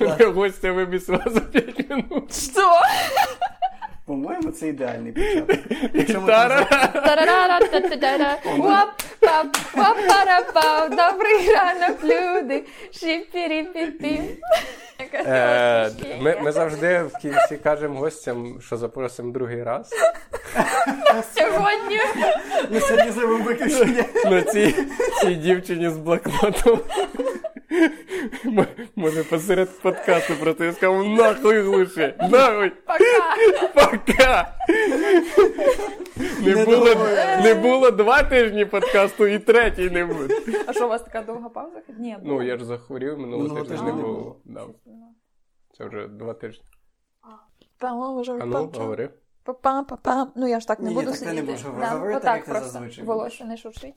Мене гостя вибісила за 5 минут. Що? По-моєму, це ідеальний початок. Тарара-та-та-та-та. Добрий ранок, люди. Шіпірі-пі-пі. Е, Ми, ми завжди в кінці кажемо гостям, що запросимо другий раз. Сьогодні Ми сьогодні зробимо виключення. Ну, цій дівчині з блокнотом. Може посеред подкасту просто я сказав, нахуй глуши, нахуй, пока. пока. Не Не було, не було два тижні подкасту і третій не буде. А що у вас така довга пауза? Ні, Ну, я ж захворів, минулого Минулого тижня не не було. Да. Це вже два тижні. Там вже ну, говори. Па-пам-па-пам. Ну я ж так не Ні, буду так ти не сидіти. Да, говорити, отак як ти просто. зазвичай Волосся не шуршить.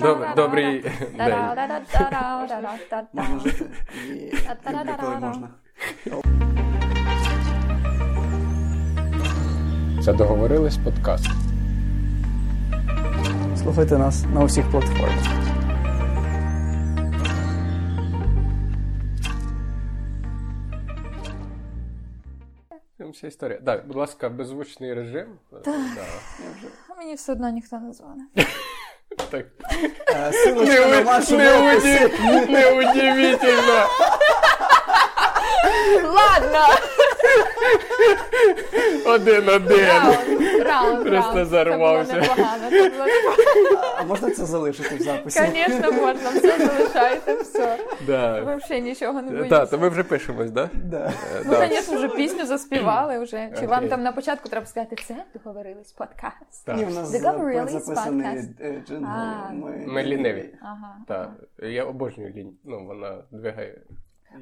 Доб- Добрий день. Це договорились подкаст. Слухайте нас на усіх платформах. Там Вся історія. Так, будь ласка, беззвучний режим. Да. Мені все одно ніхто не дзвонить. Так. Е, на Не, уді... не удивительно. Ладно! Один-один. Раунд, раунд, Просто раунд. зарвався. Це було непогано. Це було непогано. А можна це залишити в записі? Звісно, можна, все залишайте, все. Да. Взагалі нічого не Так, боїться. то ми вже пишемось, так? Да. Ну, звісно, вже пісню заспівали вже. Чи вам Окей. там на початку треба сказати, це договорились подкаст? Так. Ні, в нас Договорились, записаний подкаст. е, джингл. А. Ми ліниві. Ага. Так. Я обожнюю лінь. Ну, вона двигає.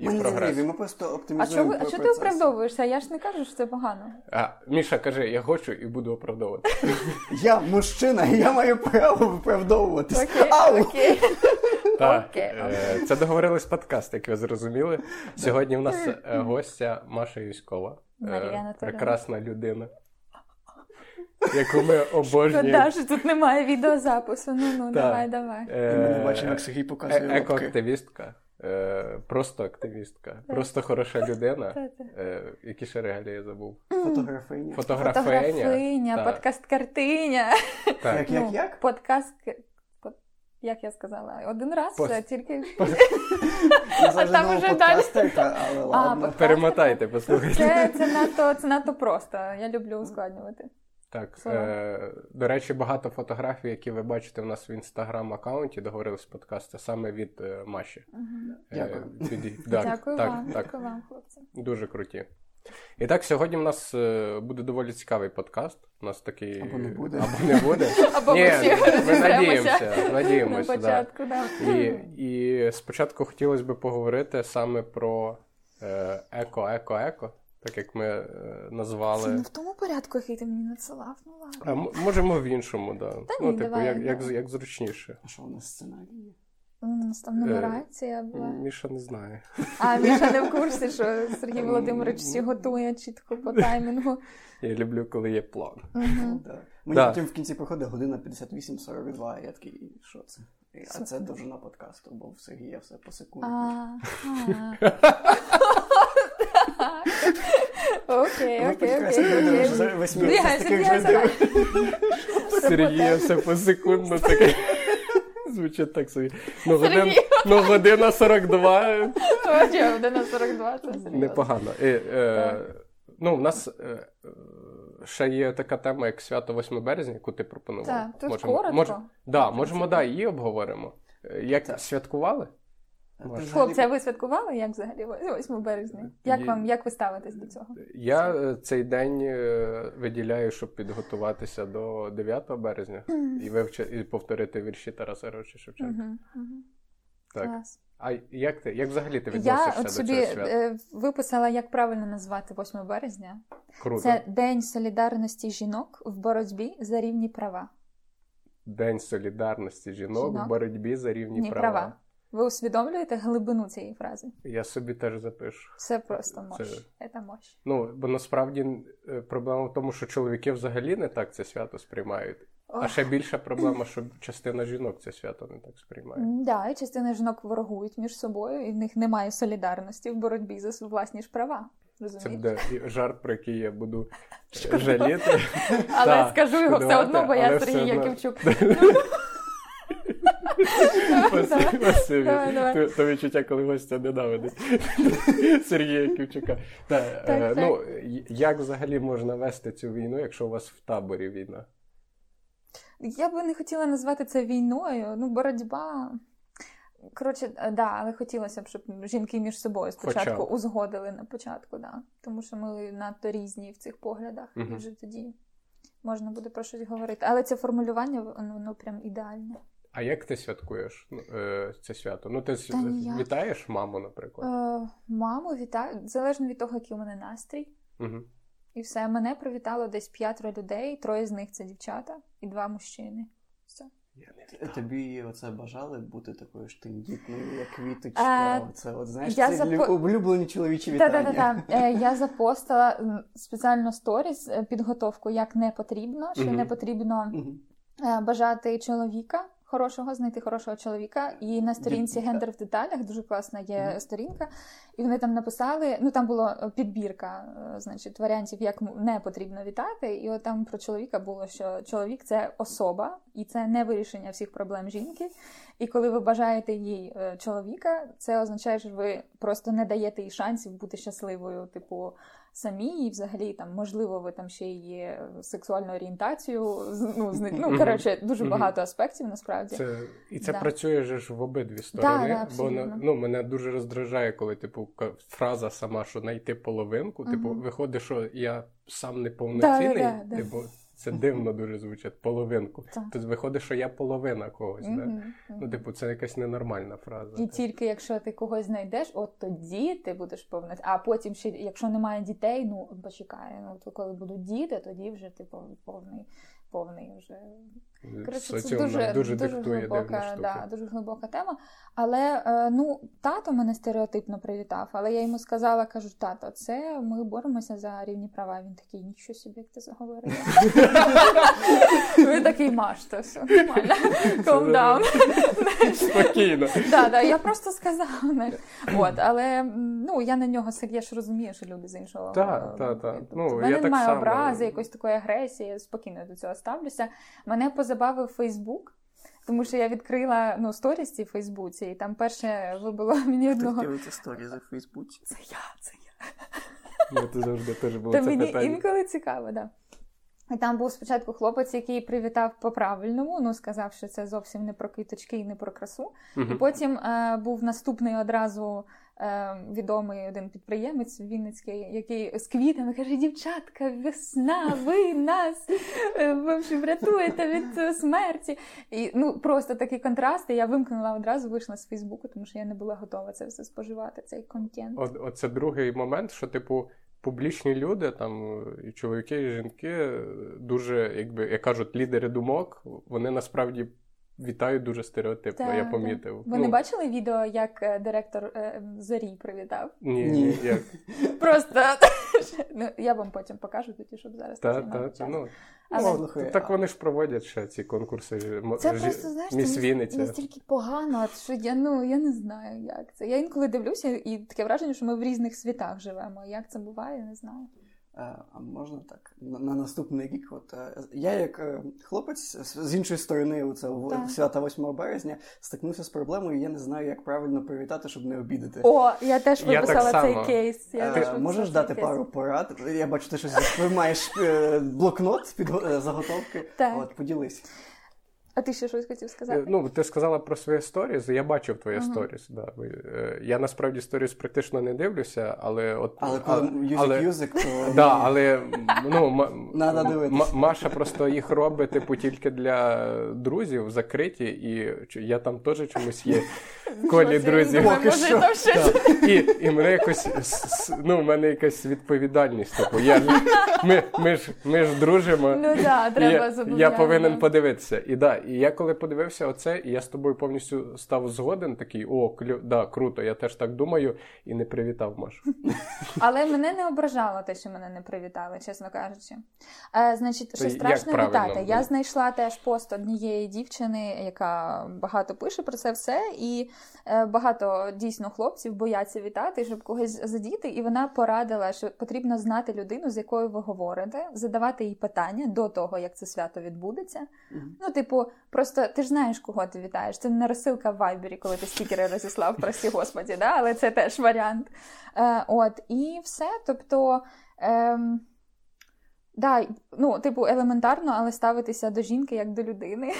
Ми не прогрес. ми просто А оптимізуємо чого, а чого ти оправдовуєшся? Я ж не кажу, що це погано. А, Міша, кажи, я хочу і буду оправдовувати. Я мужчина, і я маю право виправдовуватись. Окей, Ау! окей. Так, Окей, е, це договорились подкаст, як ви зрозуміли. Сьогодні в нас е, гостя Маша Юськова. Е. Прекрасна людина. Яку ми обожнюємо. Шкода, що тут немає відеозапису. Ну, ну, давай, давай. І ми не бачимо, як Сергій показує. Екоактивістка. Е, Просто активістка. Просто хороша людина. Е, Які ще регалії я забув? Фотографиня. Фотографиня. Фотографиня, подкаст-картиня. так. Як, як, як? Подкаст. Як я сказала? Один раз Пост- все, тільки. Я завжди там ладно. подкаст- Перемотайте, послухайте. Це, це, надто, це надто просто. Я люблю ускладнювати. Так, е, до речі, багато фотографій, які ви бачите в нас в інстаграм-аккаунті, договорились подкасти саме від е, Маші. Е, Дякую. від- так, Дякую так, вам, так, дякую вам, хлопці. Дуже круті. І так, сьогодні в нас е, буде доволі цікавий подкаст. У нас такий. Або не буде. Або не буде. Або Ні, ми ми розберемося. надіємося. На надіємося да. да. І, і спочатку хотілося б поговорити саме про е, еко, еко, еко, так як ми е, Це не в тому порядку, який ти мені надсилав. Ну ладно. А, м- можемо в іншому, да. ну, ні, типу, давай, як, як, як зручніше. А що у нас сценарій? У нас там нумерація була. Міша не знає. А Міша не в курсі, що Сергій Володимирович всі готує чітко по таймінгу. Я люблю, коли є план. Мгм. Да. Мені Да. потім в кінці проходить година 58-42, я такий, що це? А це довжина подкасту, бо в Сергія все по секунді. А, а. Окей, окей, окей. Сергія все посекундно таке. Звучить так собі. Ну, годин, ну година 42 Хоча година 42, це серйозно. непогано. І, е, ну, в нас е, ще є така тема, як свято 8 березня, яку ти пропонував. Так, тут коротко. Може, да, можемо, да, її обговоримо. Е, Як святкували? Хлопці, а ви святкували як взагалі 8 березня? Як вам як ви ставитесь до цього? Я е, цей день е, виділяю, щоб підготуватися до 9 березня і вивчи, і повторити вірші Тараса Григоровича Шевченка. Так. Клас. А як ти? Як взагалі ти Я відносишся от до цього свята? е, виписала, як правильно назвати 8 березня. Круто. Це День солідарності жінок в боротьбі за рівні права. День солідарності жінок, Жінок. в боротьбі за рівні Ні, права. права. Ви усвідомлюєте глибину цієї фрази? Я собі теж запишу. Це просто мощ. Це- Це мощ. Ну, бо насправді е, проблема в тому, що чоловіки взагалі не так це свято сприймають. А ще більша проблема, що частина жінок це свято не так сприймає. Да, і частина жінок ворогують між собою, і в них немає солідарності в боротьбі за власні ж права. Це Розумієш? буде жарт, про який я буду е, жаліти. Але скажу його все одно, бо я Сергій. Яківчук. То- відчуття, коли гостя ненавидить Сергія Ківчука. Е, ну, як взагалі можна вести цю війну, якщо у вас в таборі війна? Я би не хотіла назвати це війною. Ну, боротьба. Коротше, е, да, але хотілося б, щоб жінки між собою спочатку Хоча узгодили на початку, да. Тому що ми надто різні в цих поглядах, і Мгм. вже тоді можна буде про щось говорити. Але це формулювання, воно, воно прям ідеальне. А як ти святкуєш ну, е, це свято? Ну, ти Та ніяк. вітаєш маму, наприклад? Е, маму вітаю, залежно від того, який у мене настрій. Угу. І все, мене привітало десь п'ятеро людей, троє з них це дівчата і два мужчини. Все. Тобі оце бажали бути такою ж тендітною, як квіточка. Е, Це от знаєш, я це запо- улюблені чоловічі вітання. Та-та-та. Е, Я запостила спеціально сторіс е, підготовку, як не потрібно, що Мгм. не потрібно е, бажати чоловіка. Хорошого знайти хорошого чоловіка, і на сторінці гендер в деталях дуже класна є сторінка. І вони там написали: ну там була підбірка, е, значить, варіантів, як не потрібно вітати. І от там про чоловіка було, що чоловік це особа, і це не вирішення всіх проблем жінки. І коли ви бажаєте їй е, чоловіка, це означає, що ви просто не даєте їй шансів бути щасливою, типу. Самі, і взагалі там можливо, ви там ще її е, сексуальну орієнтацію. Ну, з- ну коротше, дуже багато аспектів насправді. Це, і це Да. працює ж в обидві сторони. да, бо на- ну, мене дуже роздражає, коли типу фраза сама, що знайти половинку. Типу, виходить, що я сам неповноцінний. Да, да, да. Типу, це дивно дуже звучить половинку. Так. Тобто виходить, що я половина когось. Да? Ну, типу, це якась ненормальна фраза. І тільки якщо ти когось знайдеш, от тоді ти будеш повна. А потім ще, якщо немає дітей, ну почекай. Ну то коли будуть діти, тоді вже ти пов- повний, повний вже Коротше, це дуже, дуже, дуже, глибока, да, дуже глибока тема. Але е, ну, тато мене стереотипно привітав, але я йому сказала, кажу, тато, це ми боремося за рівні права. Він такий, нічого собі, як ти заговорила. Він такий маш, то все нормально. Calm down. Спокійно. Я просто сказала. От, але ну, я на нього я ж розумію, що люди з іншого. Так, е, так, так. тобто, Ну, в я мене немає образи, якоїсь такої агресії, спокійно до цього ставлюся. Мене позабавив Фейсбук. Тому що я відкрила ну, сторісі в Фейсбуці, і там перше вибило мені одного. дивиться сторі за Фейсбуці. Це я, це я. Ну, це завжди теж було Та це мені питання. інколи цікаво, да. І там був спочатку хлопець, який привітав по-правильному, ну сказав, що це зовсім не про квіточки і не про красу. І потім е, був наступний одразу відомий один підприємець Вінницький, який з квітами каже: дівчатка, весна, ви нас е, в общем, рятуєте від е, смерті. І ну просто такі контрасти. Я вимкнула одразу, вийшла з Фейсбуку, тому що я не була готова це все споживати, цей контент. От, оце другий момент, що, типу, публічні люди, там, і чоловіки, і жінки, дуже, якби, як кажуть, лідери думок, вони насправді вітають дуже стереотипно, Та, я та. помітив. Ви не бачили відео, як е, директор е, Зорі привітав? Ні, Ні. ні. як. Просто ну, я вам потім покажу тоді, щоб зараз Та, займати та, ну, Але- Ну, так вони ж проводять ще ці конкурси. Це жі- просто знаєш, Міс Вінниця. настільки погано, що я ну я не знаю, як це. Я інколи дивлюся, і таке враження, що ми в різних світах живемо. Як це буває, не знаю. Е, А можна так? На, на наступний рік, от е, я як е, хлопець з іншої сторони, у це в- Так. свята 8 березня, стикнувся з проблемою, я не знаю, як правильно привітати, щоб не обідати. О, я теж Я виписала так цей само. кейс. Я ти теж можеш дати кейс. пару порад? Я бачу, ти щось маєш блокнот під заготовки. Так. От поділись. А ти ще щось хотів Е, сказати? Ну, ти сказала про свої сторіс, я бачив твої Мгм. сторіс. Да. Е, Я насправді сторіс практично не дивлюся, але от Але коли music але- music, то Да, але ну, м- Надо. М- Маша просто їх робить, типу, тільки для друзів закриті, і я там теж чомусь є колі друзів. Поки що. там. І, і мене якось ну, в мене якась відповідальність. Типу, я, ми, ми, ж, ми ж дружимо. Ну да, треба я, я повинен подивитися. І да, і я коли подивився оце, і я з тобою повністю став згоден, такий о, клю... да, круто, я теж так думаю, і не привітав Машу. Але мене не ображало те, що мене не привітали, чесно кажучи. Е, Значить, що страшно вітати. Я знайшла теж пост однієї дівчини, яка багато пише про це все, і е, багато дійсно хлопців бояться вітати, щоб когось задіти. І вона порадила, що потрібно знати людину, з якою ви говорите, задавати їй питання до того, як це свято відбудеться. Ну, типу, просто ти ж знаєш, кого ти вітаєш. Це не розсилка в Вайбері, коли ти стікери розіслав, прості господі, да? але це теж варіант. Е, от, і все. Тобто, Е, да, ну, типу, елементарно, але ставитися до жінки як до людини.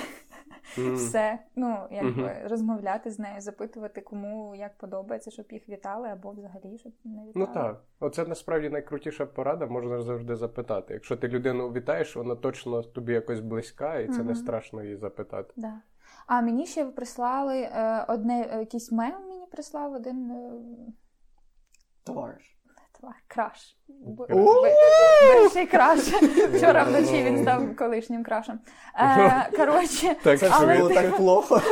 Мгм. Все. Ну, якби Мгм. розмовляти з нею, запитувати, кому як подобається, щоб їх вітали, або взагалі, щоб не вітали. Ну так, оце насправді найкрутіша порада, можна завжди запитати. Якщо ти людину вітаєш, вона точно тобі якось близька, і це не страшно її запитати. Да. А мені ще прислали е, одне, е, якийсь мем мені прислав один е, Товариш. Твар, краш. Перший краш. Вчора вночі він став колишнім крашем. Е, коротше, Так, Але було так плохо.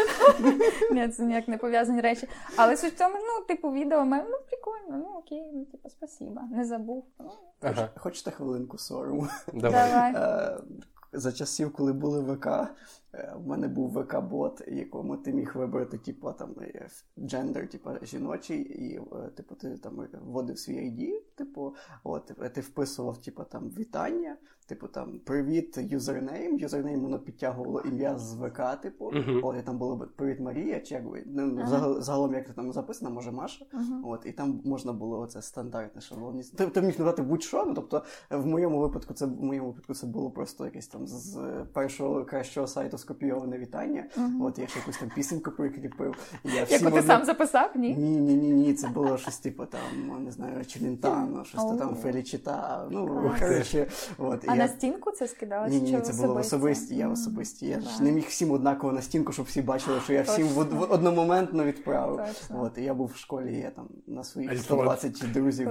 ні, це ніяк не пов'язані речі. Але суть в тому, ну, типу, відео мем, ну, прикольно, ну окей, ну, типу, спасіба. Не забув. Ну, Ага, Хочете хвилинку сорому? давай. давай. Е, За часів, коли були ВК, е, в мене був ВК-бот, якому ти міг вибрати, типу, там е, джендер, типу, жіночий, і е, типу, ти там вводив свій ID, типу, от е, ти вписував, типу, там вітання, типу там привіт, username. Username воно підтягувало ім'я з ВК, типу, Мгм. от і там було б привіт Марія, чи як ви ну, загал- загалом, як це там написано, може Маша. Мгм. От, і там можна було оце стандартне шаблонність. Ти, ти міг назвати будь-що, ну тобто в моєму випадку це в моєму випадку це було просто якесь там з першого кращого сайту скопійоване вітання. Мгм. От я ще якусь там пісеньку прикріпив. Я Яку ти одно- сам записав, ні? Ні, ні, ні, ні. Це було щось типу там, не знаю, Челентано, щось там. Felicità. Ну, коротше, от. А я... на стінку це скидалось? Ні, ні, чи ні, це було в особисті? я особисті. Я ж не міг всім однаково на стінку, щоб всі бачили, що я всім в, одномоментно відправив. От, і я був в школі, я там на своїх 120 друзів,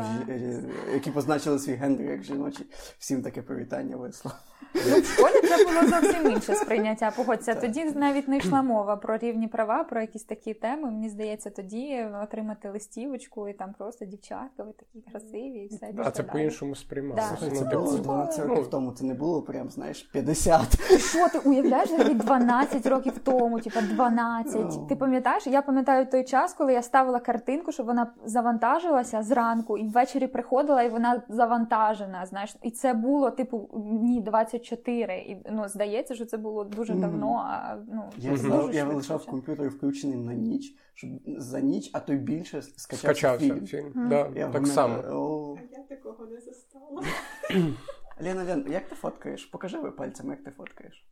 які позначили свій гендер як жіночий, всім таке привітання вислав. Ну, в школі це було зовсім інше сприйняття. Погодься. Так. Тоді навіть не йшла мова про рівні права, про якісь такі теми. Мені здається, тоді отримати листівочку і там просто дівчатка, ви такі красиві, і все А це далі. по-іншому Да. сприймалося. Це Ну, було типу, 12 ну, років тому, це не було прям, знаєш, 50. Ти Що ти уявляєш взагалі 12 років тому, типа 12. Ну. Ти пам'ятаєш? Я пам'ятаю той час, коли я ставила картинку, щоб вона завантажилася зранку, і ввечері приходила, і вона завантажена. Знаєш, і це було типу ні, 24. І ну здається, що це було дуже Мгм. Давно. А ну Я, знав, я лишав комп'ютер включеним на ніч, щоб за ніч, а то й більше скачався Скачався фільм. фільм. Мгм. Да, Я так само. О. А я такого не застала. Лена, Лен, як ти фоткаєш? Покажи ви пальцем, як ти фоткаєш.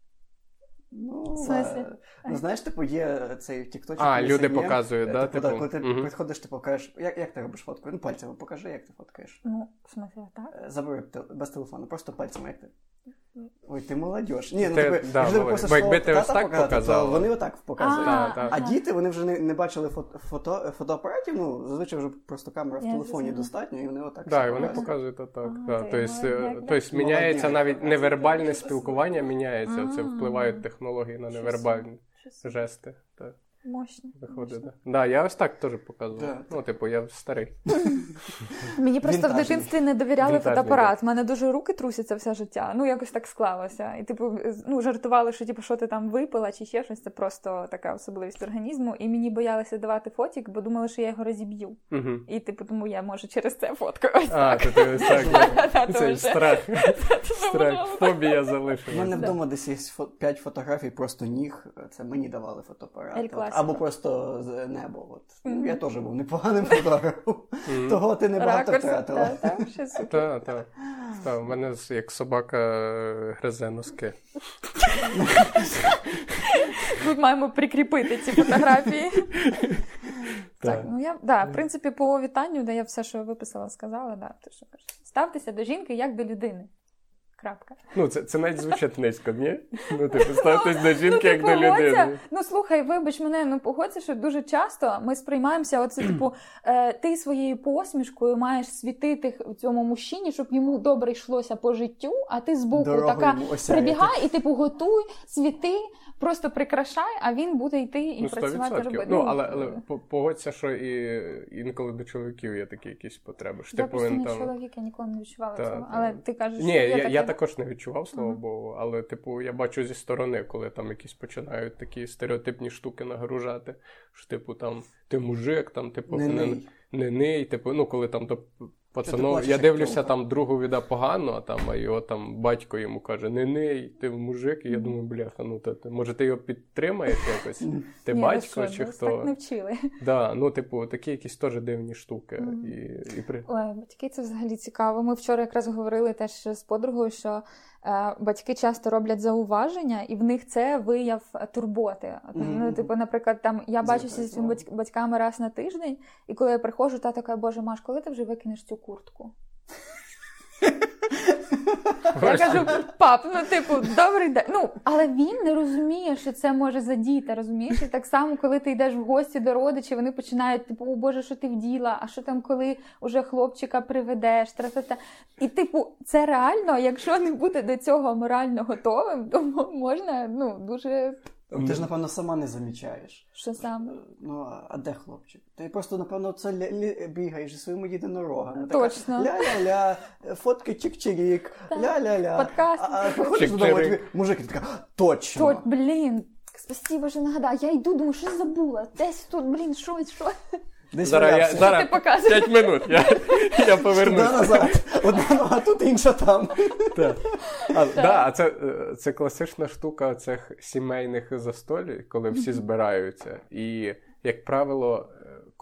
Ну, е, ну знаєш, типу, є цей тікточок. А, люди сегмент, показують, е, да, Типу, типу? коли ти Мгм. підходиш, типу, кажеш, як, як ти робиш фотку? Ну, пальцем покажи, як ти фоткаєш. Ну, в смислі, так? Е, Забери без телефону, просто пальцем, як ти. Ой, ти молодь. Ні, ну Ти- типу, да, можливо, просто якби слово ти ось тата так показати, то. Вони отак показують. А. А ага. діти вони вже не, не бачили фото, фото, фотоапаратів, ну зазвичай вже просто камера в Я телефоні зрозуміла. достатньо, і вони отак. Так, і вони показують. отак. А, Тобто, міняється навіть невербальне спілкування, міняється. Оце А. впливають технології на невербальні жести. Так, Мощно. виходить. мощно. Да. Да, я ось так теж показував. Да. Ну, типу, я старий. Мені просто в дитинстві не довіряли фотоапарат. У мене дуже руки трусяться все життя. Ну якось так склалося. І типу, ну жартували, що типу, що ти там випила чи ще щось. Це просто така особливість організму. І мені боялися давати фотік, бо думали, що я його розіб'ю. Угу. І типу, тому я може через це фоткаю. Ось А, так. ти ось так. Це страх. Страх, фобія У мене вдома десь є фо- п'ять фотографій, просто ніг. Це мені давали фотоапарати. Або просто з неба. От. Ну, Мгм. Я теж був непоганим фотографом. Мгм. Того ти небагато Ракурс, втратила. Так, так. Так, у мене як собака е, гризе носки. Тут маємо прикріпити ці фотографії. Так, Так. ну я да, в принципі, по вітанню, де я все, що виписала, сказала, да, ти що кажеш. Ставтеся до жінки як до людини. Крапка. Ну, це, це навіть звучить низько, ні? Ну, типу, ставтесь до жінки ну, як до погодься. людини. Ну слухай, вибач мене, ну погодься, що дуже часто ми сприймаємося, оце типу, е, ти своєю посмішкою маєш світити цьому мужчині, щоб йому добре йшлося по життю, а ти збоку Дорогу така прибігай і типу готуй, світи. Просто прикрашай, а він буде йти і ну, працювати робити. Ну, але але погодься, що і інколи до чоловіків є такі якісь потреби. Я просто не там... чоловік, я ніколи не відчувала та, цього. Та. Але ти кажеш, Ні, що я, таке... я також не відчував, слава uh-huh. Богу, але, типу, я бачу зі сторони, коли там якісь починають такі стереотипні штуки нагружати. Що, типу, там ти мужик, там, типу, не, не, не, не типу, ну, коли там то Пацану, я дивлюся, там другу віда погано, а там а його там батько йому каже: не ней, ти мужик, і я думаю, бляха, ну то ти може ти його підтримаєш якось? Ти Ні, батько чи хто? Так не вчили. Да, ну, типу, такі якісь теж дивні штуки. І, і при... Ой, батьки це взагалі цікаво. Ми вчора якраз говорили теж з подругою, що батьки часто роблять зауваження, і в них це вияв турботи. Ну, типу, наприклад, там я бачуся зі своїми батьками раз на тиждень, і коли я приходжу, та така, Боже, Маш, коли ти вже викинеш цю куртку. Я кажу, пап, ну типу, добрий день. Ну, але він не розуміє, що це може задіти, розумієш? І так само, коли ти йдеш в гості до родичів, вони починають, типу, о Боже, що ти вділа, а що там, коли уже хлопчика приведеш, тра-та-та. І, типу, це реально, якщо не бути до цього морально готовим, то можна ну, дуже ти ж, напевно, сама не замічаєш. Що саме? Ну, а де хлопчик? Ти просто, напевно, це ля- ля- бігаєш зі своїми єдинорогами. Точно. Ля-ля-ля, фотки чик-чирік, ля-ля-ля. Подкаст. А, приходиш додому, тобі мужик і така, точно. Тот, блін, спасибо, що нагадав. Я йду, думаю, що забула? Десь тут, блін, що, що? Десь зараз я, зараз 5 минут. Я я повернусь. назад. Одна нога тут, інша там. Так. А, да, це е, це класична штука цих сімейних застолій, коли всі збираються. І, як правило,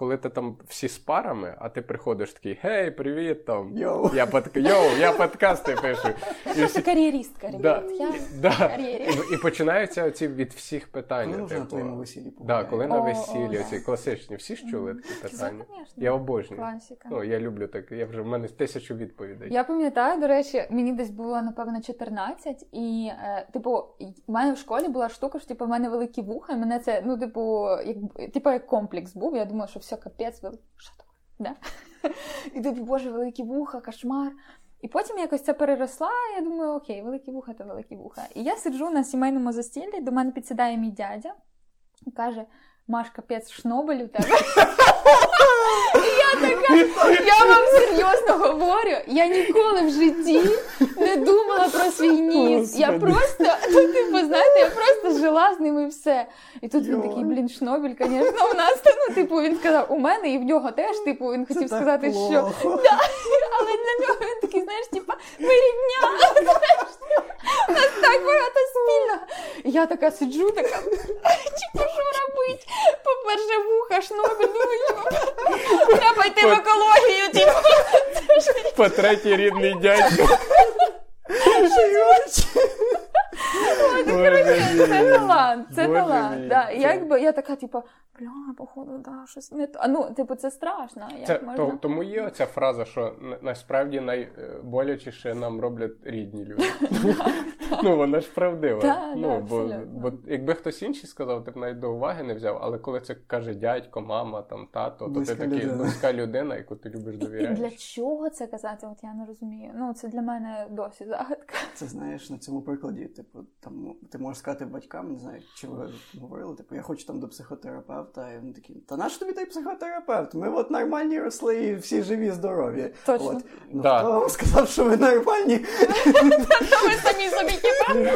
коли ти там всі з парами, а ти приходиш такий гей, привіт, там йоу, я подка... йоу, я подкасти пишу. І всі... кар'єристка, ребят. Да. Я да. І, і починаються оці від всіх питань. Коли типу... на весіллі Да, коли на весіллі, оці класичні, всі ж чули такі питання. Я обожнюю. Класика. Ну, я люблю так, я вже в мене тисячу відповідей. Я пам'ятаю, до речі, мені десь було, напевно, 14, і, е, типу, в мене в школі була штука, що типу, в мене великі вуха, і мене це, ну, типу, як, типу, як комплекс був. Я думала, що все капець, що таке? Да? І тобі, боже, великі вуха, кошмар. І потім якось це переросла, і я думаю, окей, великі вуха то великі вуха. І я сиджу на сімейному застіллі, до мене підсідає мій дядя і каже: Маш, капець, шнобель у тебе. Я така, я вам серйозно говорю, я ніколи в житті не думала про свій ніс. Я просто, ну, типу, знаєте, я просто жила з ним і все. І тут він такий, блін, шнобель, звісно, у нас, ну, типу, він сказав, у мене і в нього теж, типу, він хотів сказати, що. Да, Але для нього він такий, знаєш, типу, ми рівня. У нас так багато спільного. Я така сиджу, така, типу, що робить? По-перше, вуха, шнобель, думаю, треба йти в екологію, типу. По третій рідний дядько. Це талант, це талант. Да. Якби я така, типу, бля, походу, да, щось не то. Ну, типу, це страшно. Як це, можна? то, тому є оця фраза, що насправді найболячіше нам роблять рідні люди. Ну, вона ж правдива. Ну, бо якби хтось інший сказав, ти б навіть до уваги не взяв, але коли це каже дядько, мама, там, тато, то ти такий близька людина, яку ти любиш довіряєш. І для чого це казати? От я не розумію. Ну, це для мене досі загадка. Це знаєш на цьому прикладі, типу, там ти можеш сказати батькам, не знаю, чи ви говорили, типу, я хочу там до психотерапевта, і вони такі, та наш тобі той психотерапевт? Ми от нормальні росли і всі живі, здорові. Точно. От. Ну, да. Хто вам сказав, що ви нормальні? Ви самі собі хіба?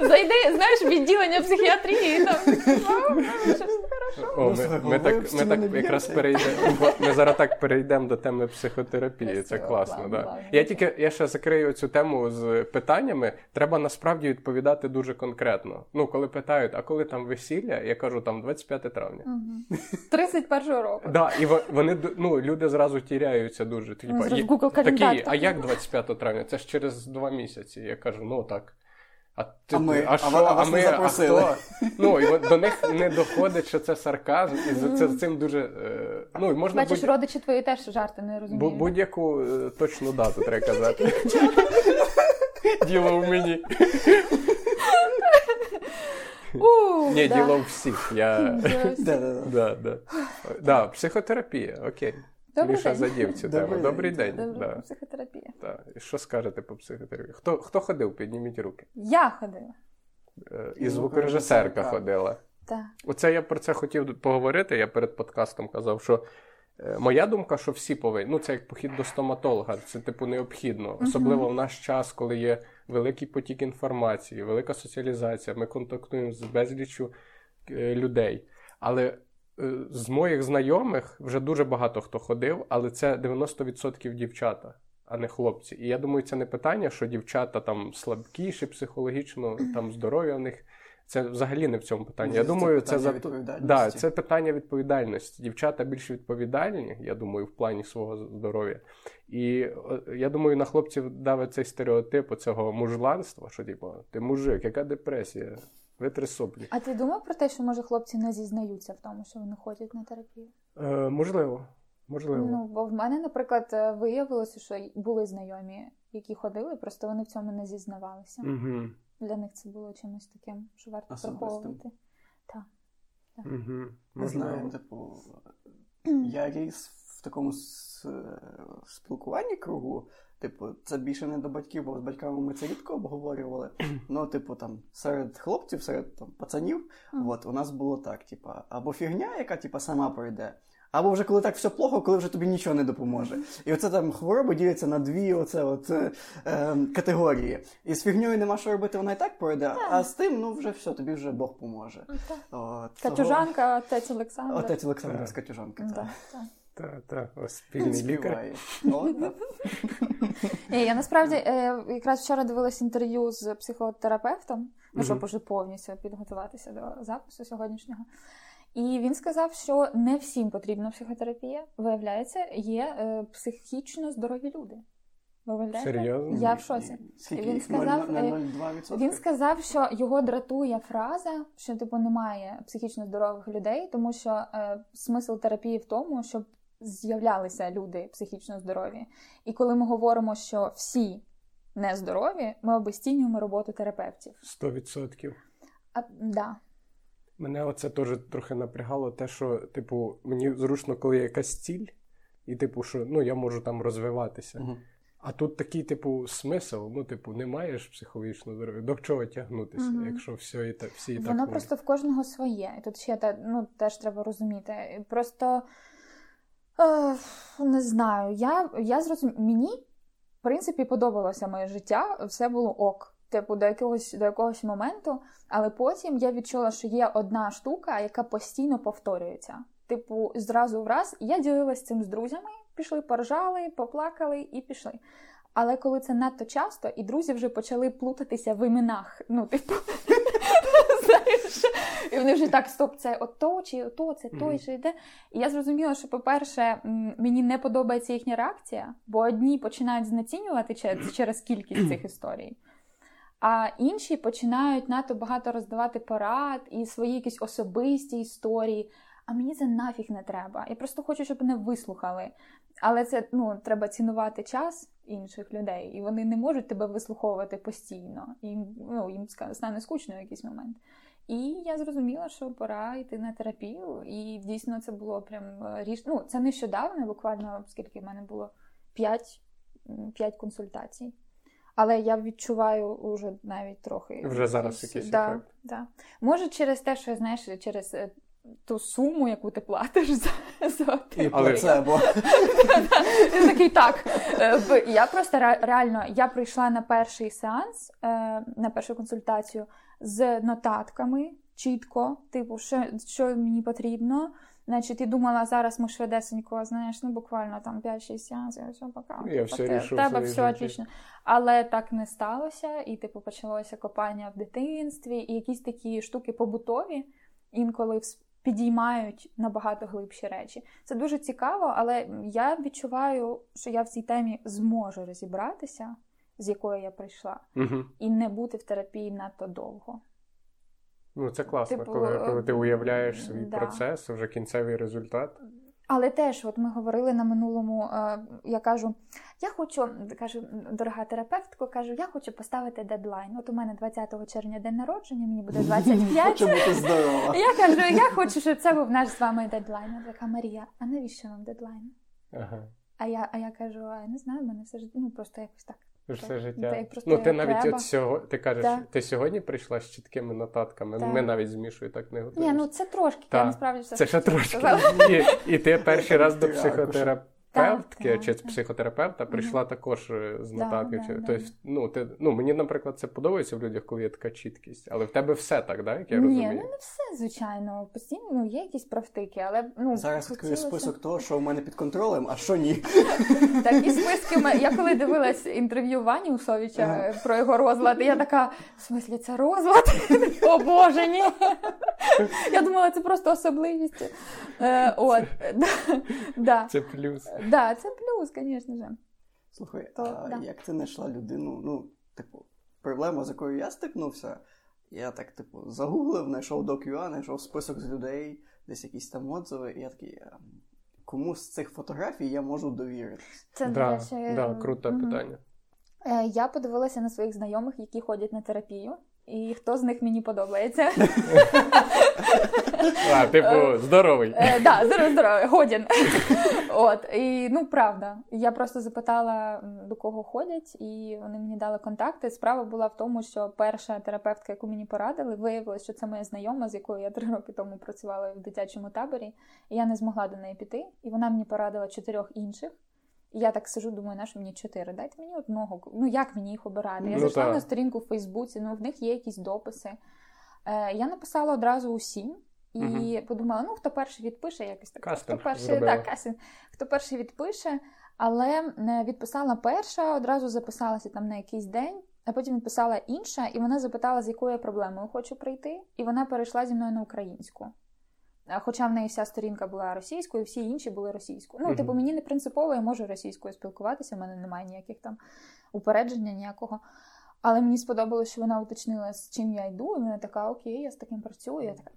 Зайди, знаєш, відділення психіатрії там. О, ми, ми так ми так якраз перейдемо. Ми зараз так перейдемо до теми психотерапії. Це класно. Да. Я тільки я ще закрию цю тему з питаннями. Треба насправді відповідати дуже конкретно. Ну, коли питають, а коли там весілля, я кажу там 25 травня. 31-го року. Да, і вони ну, люди зразу тіряються дуже. Типа, такі, а як 25 травня? Це ж через два місяці. Я кажу, ну так. А ти, а ми, а, що, а, а, ми, а хто? Ну, і до них не доходить, що це сарказм, і за це цим дуже. Е, ну, можна Бачиш, будь... родичі твої теж жарти не розуміють. Будь-яку е, точну дату треба казати. Діло в мені. Ні, діло в всіх. Да, Психотерапія, окей. Добрий Міша задів цю тему. Добрий день. Добрий да. Психотерапія. Да. Що скажете по психотерапії? Хто хто ходив? Підніміть руки. Я ходила. е, і звукорежисерка ходила. Так. Оце я про це хотів поговорити. Я перед подкастом казав, що е, моя думка, що всі повинні. Ну, це як похід до стоматолога, це типу необхідно. Особливо в наш час, коли є великий потік інформації, велика соціалізація. Ми контактуємо з безліччю е, людей. Але е, з моїх знайомих вже дуже багато хто ходив, але це 90% дівчата. А не хлопці. І я думаю, це не питання, що дівчата там слабкіші психологічно, там здоров'я в них. Це взагалі не в цьому питанні. Я Це думаю, це питання за відповідальності. да, це питання відповідальності. Дівчата більш відповідальні, я думаю, в плані свого здоров'я. І я думаю, на хлопців давить цей стереотип цього мужланства, що типу, ти мужик, яка депресія? Витри соплі. А ти думав про те, що може хлопці не зізнаються в тому, що вони ходять на терапію? Е, можливо, можливо. Ну, бо в мене, наприклад, е, виявилося, що були знайомі, які ходили, просто вони в цьому не зізнавалися. Угу. Для них це було чимось таким, що варто Особистим. приховувати. Угу. Не знаю, типу, я ріс в такому с- спілкуванні кругу. Типу, це більше не до батьків, бо з батьками ми це рідко обговорювали. Ну, типу, там, серед хлопців, серед там, пацанів, Мгм. от, у нас було так: типу, або фігня, яка типу, сама пройде, або вже коли так все плохо, коли вже тобі нічого не допоможе. І оце там хвороби діляться на дві оце, от, е, ем, категорії. І з фігньою нема що робити, вона і так пройде, а з тим, ну вже все, тобі вже Бог поможе. Ну, так. От, того- Катюжанка, отець Олександр. Отець Олександр Так. з Катюжанки. Да, так. так. Та, та, ось спільний лікар. Так. Я насправді е, якраз вчора дивилась інтерв'ю з психотерапевтом, ну щоб уже повністю підготуватися до запису сьогоднішнього. І він сказав, що не всім потрібна психотерапія. Виявляється, є е, психічно здорові люди. Ви? Серйозно? Я в шоці. Він сказав, Нуль- е, 0,02%? Він сказав, що його дратує фраза, що типу немає психічно здорових людей, тому що е, смисл терапії в тому, щоб з'являлися люди психічно здорові. І коли ми говоримо, що всі нездорові, ми обесцінюємо роботу терапевтів. Сто відсотків. А, да. Мене оце теж трохи напрягало, те, що, типу, мені зручно, коли є якась ціль, і, типу, що ну, я можу там розвиватися. Мгм. А тут такий, типу, смисл, ну, типу, не маєш психологічно здоров'я. До чого тягнутися, Мгм. якщо все і так, всі і так. Воно просто в кожного своє. І тут ще те, ну, теж треба розуміти. Просто е, не знаю. Я, я зрозуміла, мені, в принципі, подобалося моє життя, все було ок. Типу, до якогось, до якогось моменту, але потім я відчула, що є одна штука, яка постійно повторюється. Типу, зразу в раз я ділилася цим з друзями, пішли, поржали, поплакали і пішли. Але коли це надто часто, і друзі вже почали плутатися в іменах. Ну, типу, знаєш, і вони вже так, стоп, це ото чи ото, це той чи йде. І я зрозуміла, що, по-перше, мені не подобається їхня реакція, бо одні починають знецінювати через кількість цих історій. А інші починають надто багато роздавати порад і свої якісь особисті історії. А мені це нафіг не треба. Я просто хочу, щоб мене вислухали. Але це ну, треба цінувати час інших людей, і вони не можуть тебе вислуховувати постійно. Їм, ну, їм стане скучно в якийсь момент. І я зрозуміла, що пора йти на терапію. І дійсно це було прям е, ріш... Ну, це нещодавно, буквально скільки в мене було 5, 5 консультацій. Але я відчуваю уже навіть трохи. Вже зараз якийсь да, ефект. Да. Може, через те, що знаєш, через е, ту суму, яку ти платиш за, за. Але- плацебо. Він такий так. Е, Я просто реально я прийшла на перший сеанс, е, на першу консультацію з нотатками чітко, типу, що, що мені потрібно. Значить, і думала, зараз ми швидесенько, знаєш, ну буквально там 5-6 сеансів, все пока. Я все Типу, рішу тебе все життя. отлично. Але так не сталося, і типу почалося копання в дитинстві, і якісь такі штуки побутові інколи підіймають набагато глибші речі. Це дуже цікаво, але я відчуваю, що я в цій темі зможу розібратися, з якої я прийшла, Угу. і не бути в терапії надто довго. Ну, це класно, Типу, коли, коли ти е, уявляєш свій да. процес, вже кінцевий результат. Але теж, от ми говорили на минулому, е, я кажу, я хочу, кажу, дорога терапевтко, кажу, я хочу поставити дедлайн. От у мене 20 червня день народження, мені буде 25. Хочу бути здорова. Я кажу, я хочу, щоб це був наш з вами дедлайн. Вона така Марія, а навіщо вам дедлайн? Ага. А я, а я кажу, а я не знаю, в мене все ж ну просто якось так Все життя. Ну, ти навіть треба. от сього, ти кажеш, Так. ти сьогодні прийшла з чіткими нотатками. Так. Ми навіть з Мішою так не готуємося. Ні, ну це трошки, Так. я насправді все. Це ще трошки. І, і ти перший раз до Так, психотерапевтки так, чи так. психотерапевта прийшла також е, з нотатки. да, да. Тобто, ну, ти, ну, мені, наприклад, це подобається в людях, коли є така чіткість, але в тебе все так, да, як я Ні, розумію? ну не все, звичайно. Постійно ну, є якісь правтики, але ну Зараз відкрию хотілося- список того, що в мене під контролем, а що ні. Такі списки. Я коли дивилась інтерв'ю Вані Усовича е, про його розлад, я така, в смислі, це розлад? О Боже, ні. Я думала, це просто особливість. Е, От, да. Це плюс. Да, це плюс, звісно ж. Слухай, То, а да. як ти знайшла людину? Ну, типу, проблема, з якою я стикнувся, я так, типу, загуглив, знайшов DocUA, знайшов список з людей, десь якісь там отзиви, і я такий, кому з цих фотографій я можу довіритись? Це, до Да, речі, да, круте мгм. питання. Е, Я подивилася на своїх знайомих, які ходять на терапію, і хто з них мені подобається. А, типу, здоровий. Е, да, здорово, здорово, годін. От, і ну правда. Я просто запитала, до кого ходять, і вони мені дали контакти. Справа була в тому, що перша терапевтка, яку мені порадили, виявилося, що це моя знайома, з якою я три роки тому працювала в дитячому таборі, і я не змогла до неї піти. І вона мені порадила чотирьох інших. І я так сижу, думаю, наш мені чотири. Дайте мені одного. Ну як мені їх обирати? Я Ну, зайшла так. на сторінку в Фейсбуці, ну в них є якісь дописи. Е, я написала одразу усім. І Мгм. подумала, ну хто перший відпише, якось так. Кастинг хто перший, зробила. так, кастинг. Хто перший відпише, але е, відписала перша, одразу записалася там на якийсь день, а потім відписала інша, і вона запитала, з якою я проблемою хочу прийти, і вона перейшла зі мною на українську. А Хоча в неї вся сторінка була російською, всі інші були російською. Ну, типу, мені не принципово, я можу російською спілкуватися, в мене немає ніяких там упередження, ніякого. Але мені сподобалося, що вона уточнила, з чим я йду, і вона така, окей, я з таким працюю. Я така,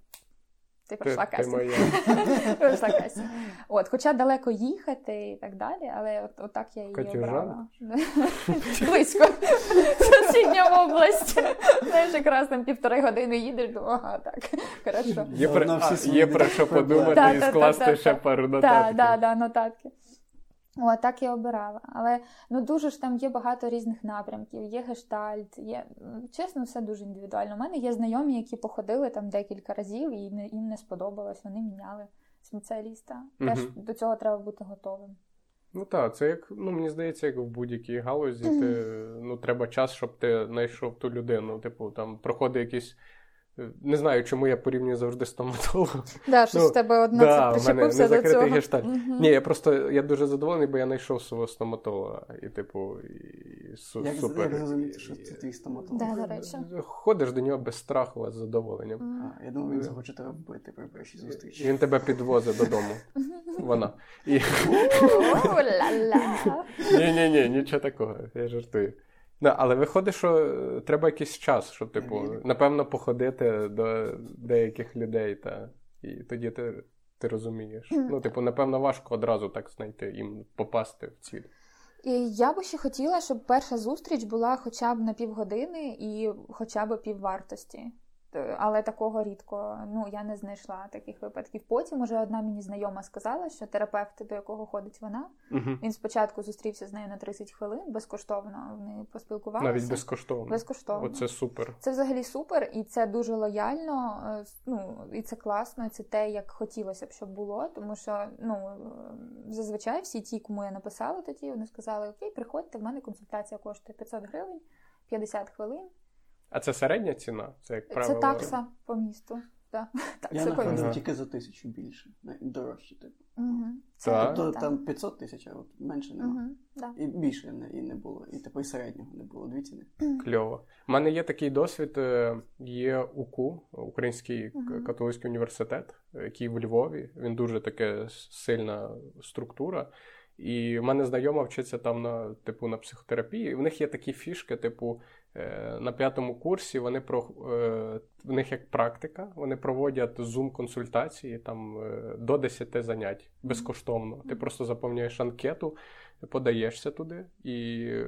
ти Ти, пройшла ти кастинг. моя. Пройшла кастинг. От, хоча далеко їхати і так далі, але от, отак я її Катюжанка? обрала. Близько. Сусідня область. Знаєш, якраз там півтори години їдеш, думаю, ага, так, хорошо. Є, про... а, є про що подумати і скласти ще пару Так, нотатків. да, да, нотатки. О, так я обирала. Але ну дуже ж там є багато різних напрямків, є гештальт, є чесно, все дуже індивідуально. У мене є знайомі, які походили там декілька разів, і не, їм не сподобалось, вони міняли спеціаліста. Теж Мгм. до цього треба бути готовим. Ну так, це як, ну мені здається, як в будь-якій галузі, ти, ну, треба час, щоб ти знайшов ту людину. Типу, там проходить якийсь. Не знаю, чому я порівнюю завжди стоматолога. Да, щось Ну, в тебе одно да, це мене до цього. гештальт. Мгм. Ні, я просто я дуже задоволений, бо я знайшов свого стоматолога. І, типу, і су- Як, супер. як зрозуміти, що це твій стоматолог? Да, до речі. Ходиш до нього без страху, а з задоволенням. А, я думаю, він захоче тебе вбити при першій зустрічі. Він тебе підвозить додому. Вона. І... Ні, ні, ні, нічого такого, я жартую. Да, але виходить, що е, треба якийсь час, щоб, типу, напевно, походити до деяких людей, та, і тоді ти, ти розумієш. Ну, типу, напевно, важко одразу так знайти їм попасти в ціль. І я би ще хотіла, щоб перша зустріч була хоча б на півгодини і хоча б піввартості. Т- Але такого рідко ну я не знайшла таких випадків. Потім уже одна мені знайома сказала, що терапевт, до якого ходить вона, Угу. він спочатку зустрівся з нею на 30 хвилин безкоштовно. Вони поспілкувалися. Навіть безкоштовно. безкоштовно. Оце супер. Це взагалі супер, і це дуже лояльно. е, Ну і це класно. і Це те, як хотілося б, щоб було. Тому що ну е, зазвичай всі ті, кому я написала тоді, вони сказали: Окей, приходьте, в мене консультація коштує 500 гривень, 50 хвилин. А це середня ціна? Це як правило. Це такса по місту. Да. Я Такса по місту. Тільки за тисячу більше, дорожче, типу. Угу. Так. Тобто там 500 тисяч, а от менше нема. Угу. Да. І більше не, і не було. І типу і середнього не було. Дві ціни. Кльово. У мене є такий досвід. е, Є УКУ, Український Мгм. католицький університет, який в Львові. Він дуже таке сильна структура. І в мене знайома вчиться там на типу на психотерапії. І в них є такі фішки, типу, на п'ятому курсі вони про е, в них як практика, вони проводять зум-консультації там е, до 10 занять безкоштовно. Ти просто заповнюєш анкету, подаєшся туди, і е,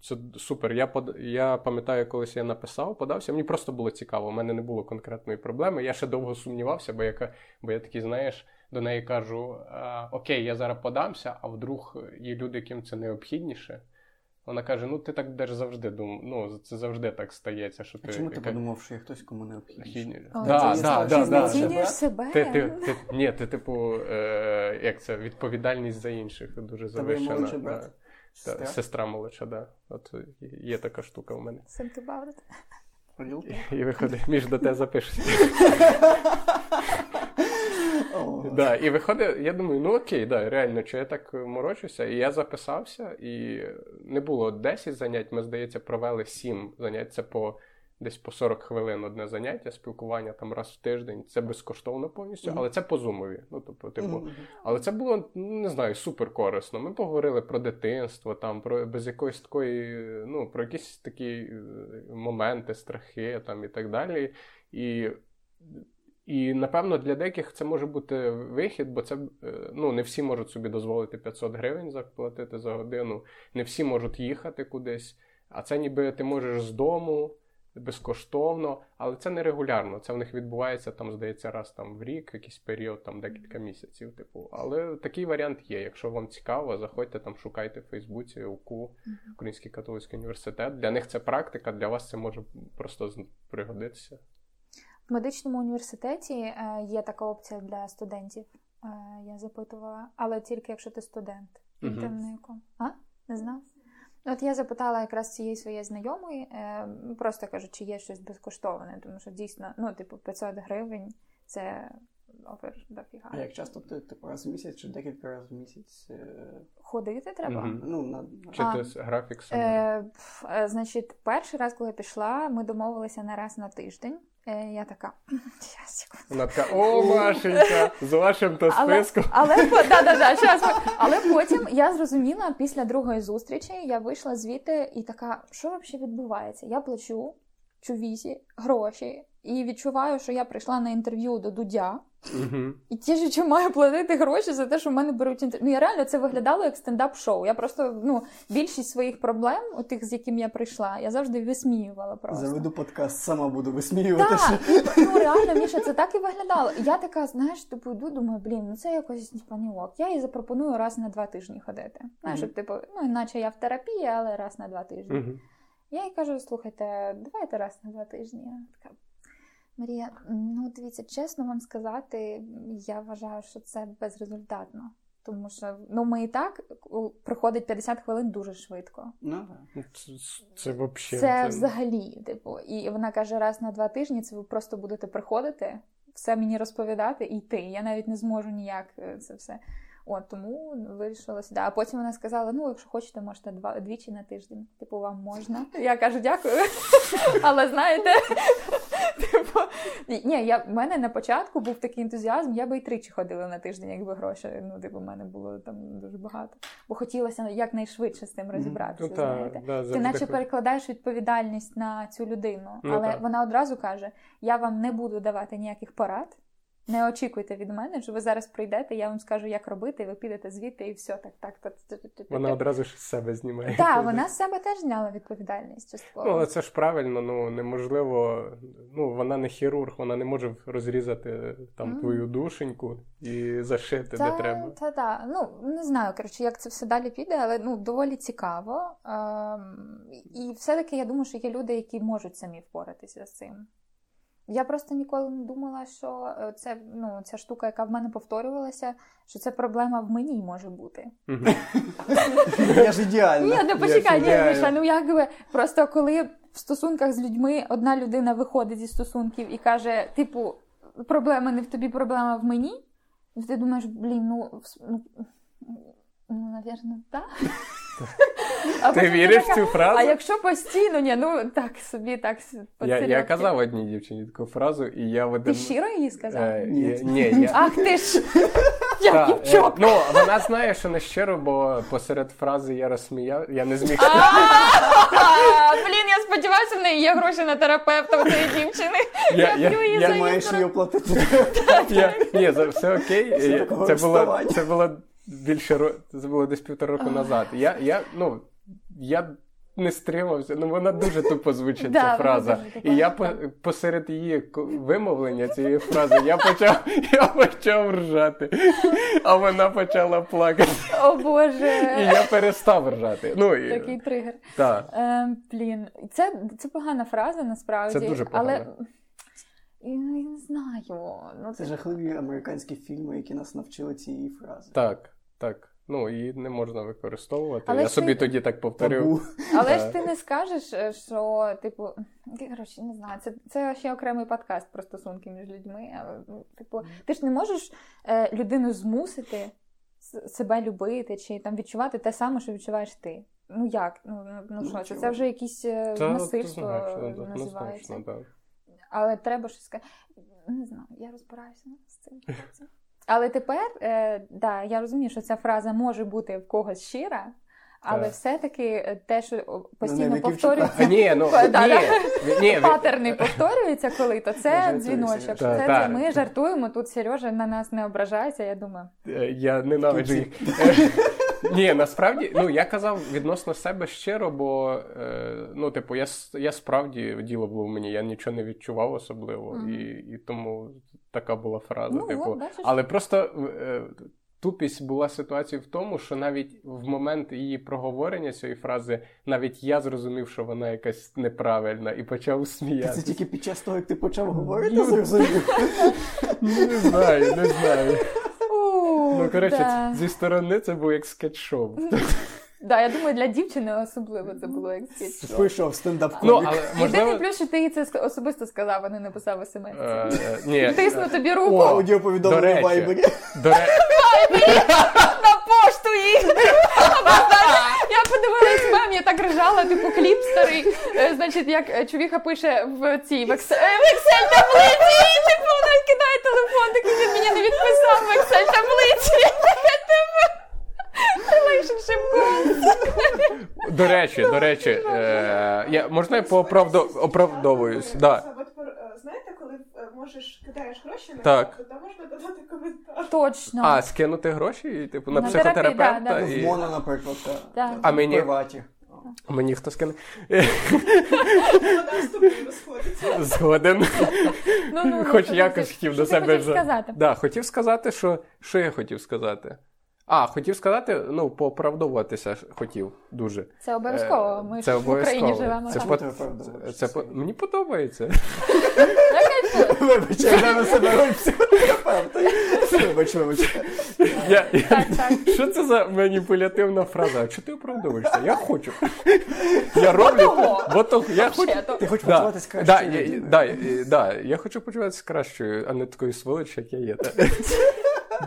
це супер. Я под... я пам'ятаю, колись я написав, подався. Мені просто було цікаво. У мене не було конкретної проблеми. Я ще довго сумнівався, бо я, бо я такий, знаєш, до неї кажу: Окей, я зараз подамся, а вдруг є люди, яким це необхідніше. Вона каже: ну ти так будеш завжди думав, ну це завжди так стається. що ти... А Чому ти подумав, що я хтось кому необхідний? Да, да, да, да. Знецінюєш себе? Ти, ти, ти, ні, ти, типу, е, як це, відповідальність за інших дуже завищена. молодший? Да. Та, сестра молодша, да. От є така штука в мене. Think about it. І, і виходить, між до тебе запишеться. Да, І виходить, я думаю, ну окей, да, реально, що я так морочуся. І я записався, і не було 10 занять, ми, здається, провели 7 занять. Це по десь по 40 хвилин одне заняття, спілкування там раз в тиждень. Це безкоштовно повністю, але це по зумові. Ну, тобто, типу. Але це було, ну, не знаю, супер корисно. Ми поговорили про дитинство, там, про без якоїсь такої, ну, про якісь такі е, моменти, страхи там і так далі. І і напевно для деяких це може бути вихід, бо це е, ну не всі можуть собі дозволити 500 гривень заплатити за годину, не всі можуть їхати кудись. А це ніби ти можеш з дому безкоштовно, але це не регулярно. Це в них відбувається там, здається, раз там в рік, якийсь період, там декілька місяців. Типу, але такий варіант є. Якщо вам цікаво, заходьте там, шукайте в Фейсбуці УКУ, Український католицький університет. Для них це практика, для вас це може просто пригодитися. В медичному університеті е, є така опція для студентів. Е, я запитувала, але тільки якщо ти студент. Інтернетку. А? Не знав? От я запитала якраз цієї своєї знайомої, е, просто кажу, чи є щось безкоштовне, тому що дійсно, ну, типу, 500 гривень це офер дофіга. А як часто ти типу, раз в місяць чи декілька разів в місяць? Ходити треба? Mm-hmm. Ну, на... Чи ти графік саме? Е, Значить, перший раз, коли я пішла, ми домовилися на раз на тиждень. Е, Я така. Вона така, о, Машенька, з вашим то списком. Але, але, да, да, да, щас, але потім я зрозуміла, після другої зустрічі я вийшла звідти і така, що взагалі відбувається? Я плачу чувісі гроші і відчуваю, що я прийшла на інтерв'ю до Дудя. Uh-huh. І ті ж, що маю платити гроші за те, що в мене беруть інтерв'ю. Ну, я реально це виглядало як стендап-шоу. Я просто ну, більшість своїх проблем, у тих, з яким я прийшла, я завжди висміювала. просто. Заведу подкаст, сама буду висміювати. Так, ну реально, Міша, це так і виглядало. Я така, знаєш, типу, йду, думаю, блін, ну це якось типу, не ок. Я їй запропоную раз на два тижні ходити. Знаєш, uh-huh. типу, ну, іначе я в терапії, але раз на два тижні. Uh-huh. Я їй кажу, слухайте, давайте раз на два тижні. Я така. Марія, ну дивіться, чесно вам сказати, я вважаю, що це безрезультатно. Тому що ну ми і так проходить 50 хвилин дуже швидко. Ну, це, це, це, це взагалі, типу, і вона каже, раз на два тижні це ви просто будете приходити, все мені розповідати і йти. Я навіть не зможу ніяк е, це все. От тому вирішила сюди. А потім вона сказала: ну, якщо хочете, можете два двічі на тиждень. Типу, вам можна. Я кажу, дякую. Але знаєте, типу, ні, я в мене на початку був такий ентузіазм, я би і тричі ходила на тиждень, якби гроші. Ну, типу, в мене було там дуже багато. Бо хотілося якнайшвидше з цим розібратися. Ну, знаєте. Да, Ти наче перекладаєш відповідальність на цю людину, ну, але так. вона одразу каже: я вам не буду давати ніяких порад. Не очікуйте від мене, що ви зараз прийдете, я вам скажу, як робити, і ви підете звідти, і все так, так. так, вона одразу ж з себе знімає. Так, вона з себе теж зняла відповідальність. частково. Ну, але це ж правильно, ну неможливо. Ну, вона не хірург, вона не може розрізати там mm. твою душеньку і зашити та, де треба. Та, та. Ну не знаю, коротше, як це все далі піде, але ну доволі цікаво. Ем, І все-таки я думаю, що є люди, які можуть самі впоратися з цим. Я просто ніколи не думала, що е, це ну, ця штука, яка в мене повторювалася, що це проблема в мені може бути. Я ж ідеальна. Ні, не почекай, ні, Міша, ну якби просто коли в стосунках з людьми одна людина виходить зі стосунків і каже, типу, проблема не в тобі, проблема в мені. Ти думаєш, блін, ну ну, ну навірно, так. А Ти віриш в цю фразу? А якщо постійно, ні, ну так собі, так Я я казав одній дівчині таку фразу, і я в один... Ти щиро її сказав? Е, ні. ні, я... Ах ти ж! Я дівчок! Е, ну, вона знає, що не щиро, бо посеред фрази я розсміяв, я не зміг. Блін, я сподіваюся, в неї є гроші на терапевта у цієї дівчини. Я маєш її оплатити. Ні, все окей. Це було більше це було десь півтора року назад. Я, я, ну, я не стримався. Ну вона дуже тупо звучить ця фраза. І я посеред її вимовлення цієї фрази я почав я почав ржати, а вона почала плакати. О Боже. І я перестав ржати. Ну, і... Такий тригер. Так. Е, Блін, це це погана фраза насправді. Це дуже погано. Але я не знаю. Ну, Це жахливі американські фільми, які нас навчили цієї фрази. Так, так. Ну, її не можна використовувати. Але Я собі ти... тоді так повторив. Але ж ти не скажеш, е, що, типу, коротше, не знаю, це це ще окремий подкаст про стосунки між людьми. Ну, типу, ти ж не можеш е, людину змусити себе любити чи там відчувати те саме, що відчуваєш ти. Ну як? Ну ну, ну що, це це вже якісь е, Та, насильство називається. Да. Але треба щось сказати. Не знаю, я розбираюся з цим. Але тепер, е, да, я розумію, що ця фраза може бути в когось щира, але так. все-таки е, те, що ну, постійно ну, повторюється, ні, ну, да, ні, ні, патерни повторюються, коли то це дзвіночок. Це, це, це ми жартуємо. Тут Сережа на нас не ображається. Я думаю, е, я ненавиджу їх. Ні, насправді, ну я казав відносно себе щиро, бо е, ну, типу, я я справді діло було в мені, я нічого не відчував особливо, mm-hmm. і і тому така була фраза. Ну, типу, от, але просто е, тупість була ситуація в тому, що навіть в момент її проговорення цієї фрази, навіть я зрозумів, що вона якась неправильна, і почав сміятися. Це тільки під час того, як ти почав говорити, ну, зрозумів? Ну, не знаю, не знаю. Ну, коротше, да. зі сторони це був як скетч-шоу. Да, я думаю, для дівчини особливо це було як скетч-шоу. Пішов стендап Ну, але можливо... ти плюс, що ти це особисто сказав, а не написав смс. Е, ні. Тисну тобі руку. О, аудіоповідомлення в Вайбері. До речі. На пошту їх. Я подивилась мем, я так ржала, типу кліп старий. Е, значить, як е, чувіха пише в цій в Excel таблиці, типу вона кидає телефон, такий він мені не відписав в Excel таблиці. До речі, до речі, е, я, можна я пооправдовуюсь? Да. Знаєте, коли можеш кидаєш гроші на так. то можна додати коментар. Точно. А, скинути гроші, типу, на, на психотерапевта? Да, да. І... Моно, наприклад, так. А мені... В приваті. Мені хто скине? Вона з тобою розходиться. Згоден. Ну, ну, Хоч якось хотів до себе. Хотів сказати? Да, хотів сказати, що що я хотів сказати. А, хотів сказати, ну, поправдовуватися хотів дуже. Це обов'язково. Ми це ж в Україні живемо. Це, по... це, це, Мені подобається. Вибач, я на себе Вибач, вибач. Що це за маніпулятивна фраза? А чого ти оправдовуєшся? Я хочу. Я роблю. Я хочу. Ти хочеш почуватися кращою. Так, я хочу почуватися кращою, а не такою сволочі, як я є.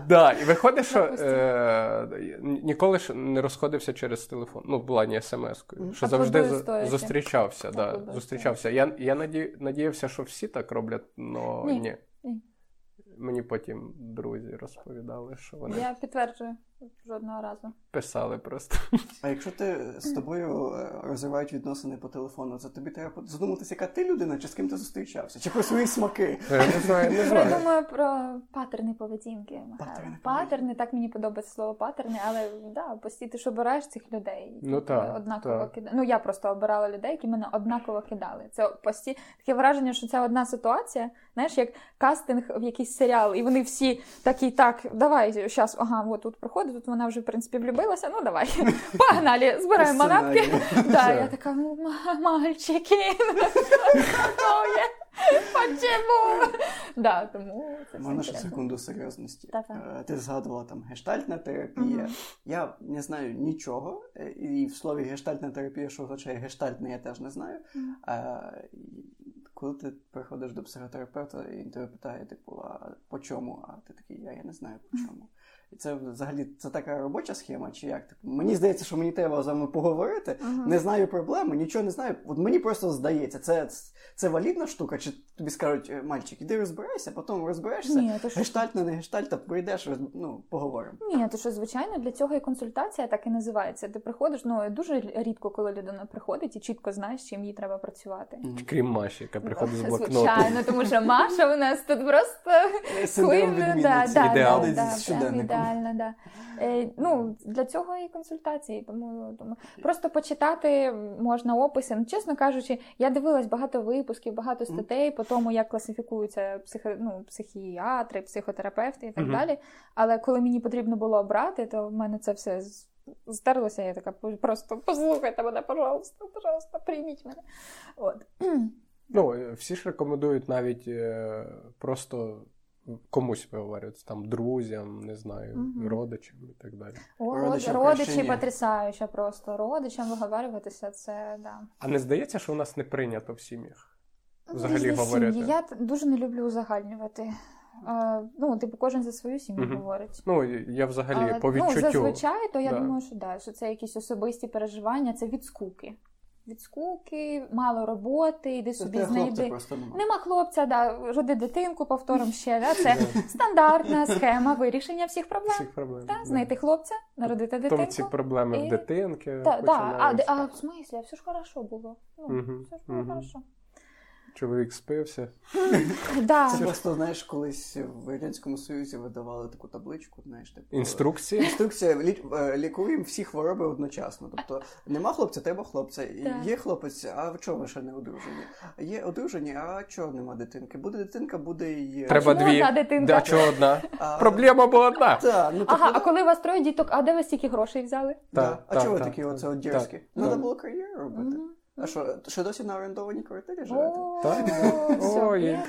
Да, І виходить, що е, ніколи ж не розходився через телефон. Ну, в плані смс-кою. Що завжди зустрічався. Да, зустрічався. Я я надіявся, що всі так роблять, але ні. Ні. Мені потім друзі розповідали, що вони. Я підтверджую жодного разу. Писали просто. А якщо ти з тобою е, розривають відносини по телефону, то тобі треба задуматися, яка ти людина, чи з ким ти зустрічався, чи про свої смаки. Я не знаю, не знаю. Я думаю про патерни поведінки. Патерни, патерни, так мені подобається слово патерни, але да, постійно ти ж обираєш цих людей. Ну так. Однаково так. кидали. Ну я просто обирала людей, які мене однаково кидали. Це пості... таке враження, що це одна ситуація, знаєш, як кастинг в якийсь серіал, і вони всі такі, так, давай, зараз, ага, от тут проходить, тут вона вже в принципі влюбилася. Ну давай, погнали, збираємо манатки. Да, я така мальчики. Почему? Да, тому це Можна ще секунду серйозності. Е, ти згадувала там гештальтна терапія. Я не знаю нічого, е, і в слові гештальтна терапія, що означає гештальтна, я теж не знаю. Коли ти приходиш до психотерапевта і тебе питає, типу, а по чому? А ти такий, я, я не знаю по чому. І це взагалі це така робоча схема, чи як? Типу, мені здається, що мені треба з вами поговорити. Uh-huh. Не знаю проблеми, нічого не знаю. От мені просто здається, це це валідна штука, чи тобі скажуть, «Е, мальчик, іди розбирайся, потім розберешся. Ні, то Гештальт, не гештальт, а прийдеш, ну, поговоримо. Ні, то що, звичайно, для цього і консультація так і називається. Ти приходиш, ну дуже рідко, коли людина приходить і чітко знаєш, чим їй треба працювати. Mm-hmm. Крім Маші, яка приходить з блокноту. Звичайно, тому що Маша у нас тут просто Синдром відмінниці. Ідеал. Реально, да. Е, ну, Для цього і консультації. Тому, тому просто почитати можна описи. Ну, Чесно кажучи, я дивилась багато випусків, багато статей по тому, як класифікуються психо, ну, психіатри, психотерапевти і так Мгм. далі. Але коли мені потрібно було обрати, то в мене це все з- стерлося. Я така просто послухайте мене, пожалуйста, пожалуйста, прийміть мене. От. Ну, е, всі ж рекомендують навіть е, просто комусь виговорювати, там друзям, не знаю, Мгм. родичам і так далі. О, Родичам родичі краще потрясаюче просто. Родичам виговарюватися, це да. А не здається, що у нас не прийнято в сім'ях? Взагалі Різні говорити. сім'ї. Я дуже не люблю узагальнювати. Е, ну, типу, кожен за свою сім'ю Мгм. говорить. Ну, я взагалі по ну, зазвичай, то я Да. думаю, що да, що це якісь особисті переживання, це від скуки. Від скуки, мало роботи, іди Це собі знайди. Нема хлопця, да, роди дитинку, повтором ще. Да, це стандартна схема вирішення всіх проблем. Всіх проблем. Да, знайти хлопця, народити Тому ці проблеми і- в дитинки. Да, да. А, а в смислі, все ж хорошо було. Ну, угу, Все ж було угу. хорошо. Чоловік спився. Да. Це просто, знаєш, колись в Радянському Союзі видавали таку табличку, знаєш, типу. Інструкція лі- е, лікуємо всі хвороби одночасно. Тобто нема хлопця, треба хлопця. Є хлопець, а чого ви ще не одружені? Є одружені, а чого нема дитинки? Буде дитинка, буде і. е, Треба дві. одна дитинка? Да, чого одна? Проблема була одна. Та, ну, Ага, тобто, а коли у вас троє діток, а де ви стільки грошей взяли? да. Так, А чого ви такі оце так. Треба було кар'єру робити. А що, ще досі на орендованій квартирі живете? Так. Ой. І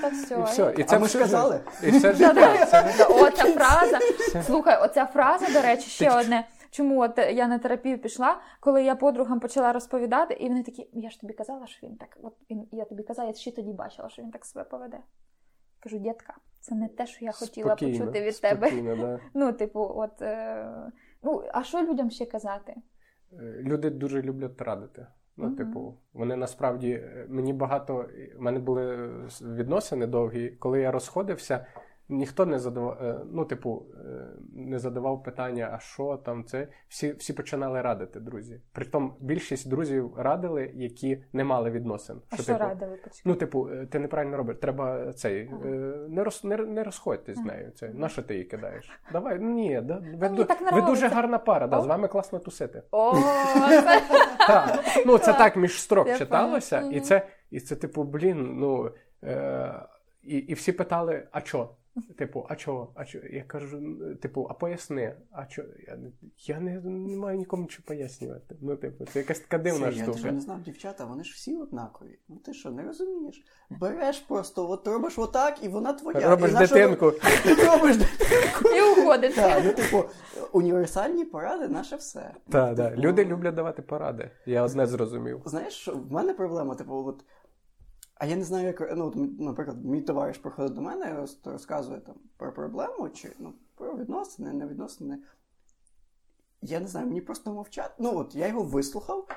все. І це ми ж казали. І все життя. Оця фраза. Слухай, оця фраза, до речі, ще одне. Чому от я на терапію пішла, коли я подругам почала розповідати, і вони такі, я ж тобі казала, що він так, от він, я тобі казала, я ще тоді бачила, що він так себе поведе. Кажу, дітка, це не те, що я хотіла Спокійно, почути від тебе. да. Ну, типу, от е, ну, а що людям ще казати? Е, Люди дуже люблять радити. Ну, Мгм. типу, вони насправді е, мені багато. В мене були відносини довгі. Коли я розходився, ніхто не задавав, е, ну, типу, е, не задавав питання, а що там це. Всі, всі починали радити, друзі. Притом більшість друзів радили, які не мали відносин. А що типу, радили? Ну, типу, е, ти неправильно робиш. Треба цей Ага. не роз не, не розходьтесь з нею. Це на що ти її кидаєш? Давай, ну ні, да, ви, ду- ви дуже гарна пара, да, з вами класно тусити. О. Ну, це так між строк читалося, і це, і це, типу, блін, ну. І, і всі питали, а чо? Типу, а чого? А чо? Я кажу, «Ну, типу, а поясни, а чо? Я, не- я не, не маю нікому нічого пояснювати. Ну, типу, це якась така дивна Це, я штука. не знав, дівчата, вони ж всі однакові. Ну ти що, не розумієш? Береш просто, от робиш отак, і вона твоя. Робиш І на що- Робиш дитинку. І уходить. Так, ну типу, універсальні поради наше все. Так, да. Типу, Люди люблять давати поради. Я одне зрозумів. Знаєш, в мене проблема, типу, от. А я не знаю, як ну, наприклад, мій товариш приходить до мене розказує там про проблему чи ну, про відносини, не відносини. Я не знаю, мені просто мовчать. Ну от я його вислухав,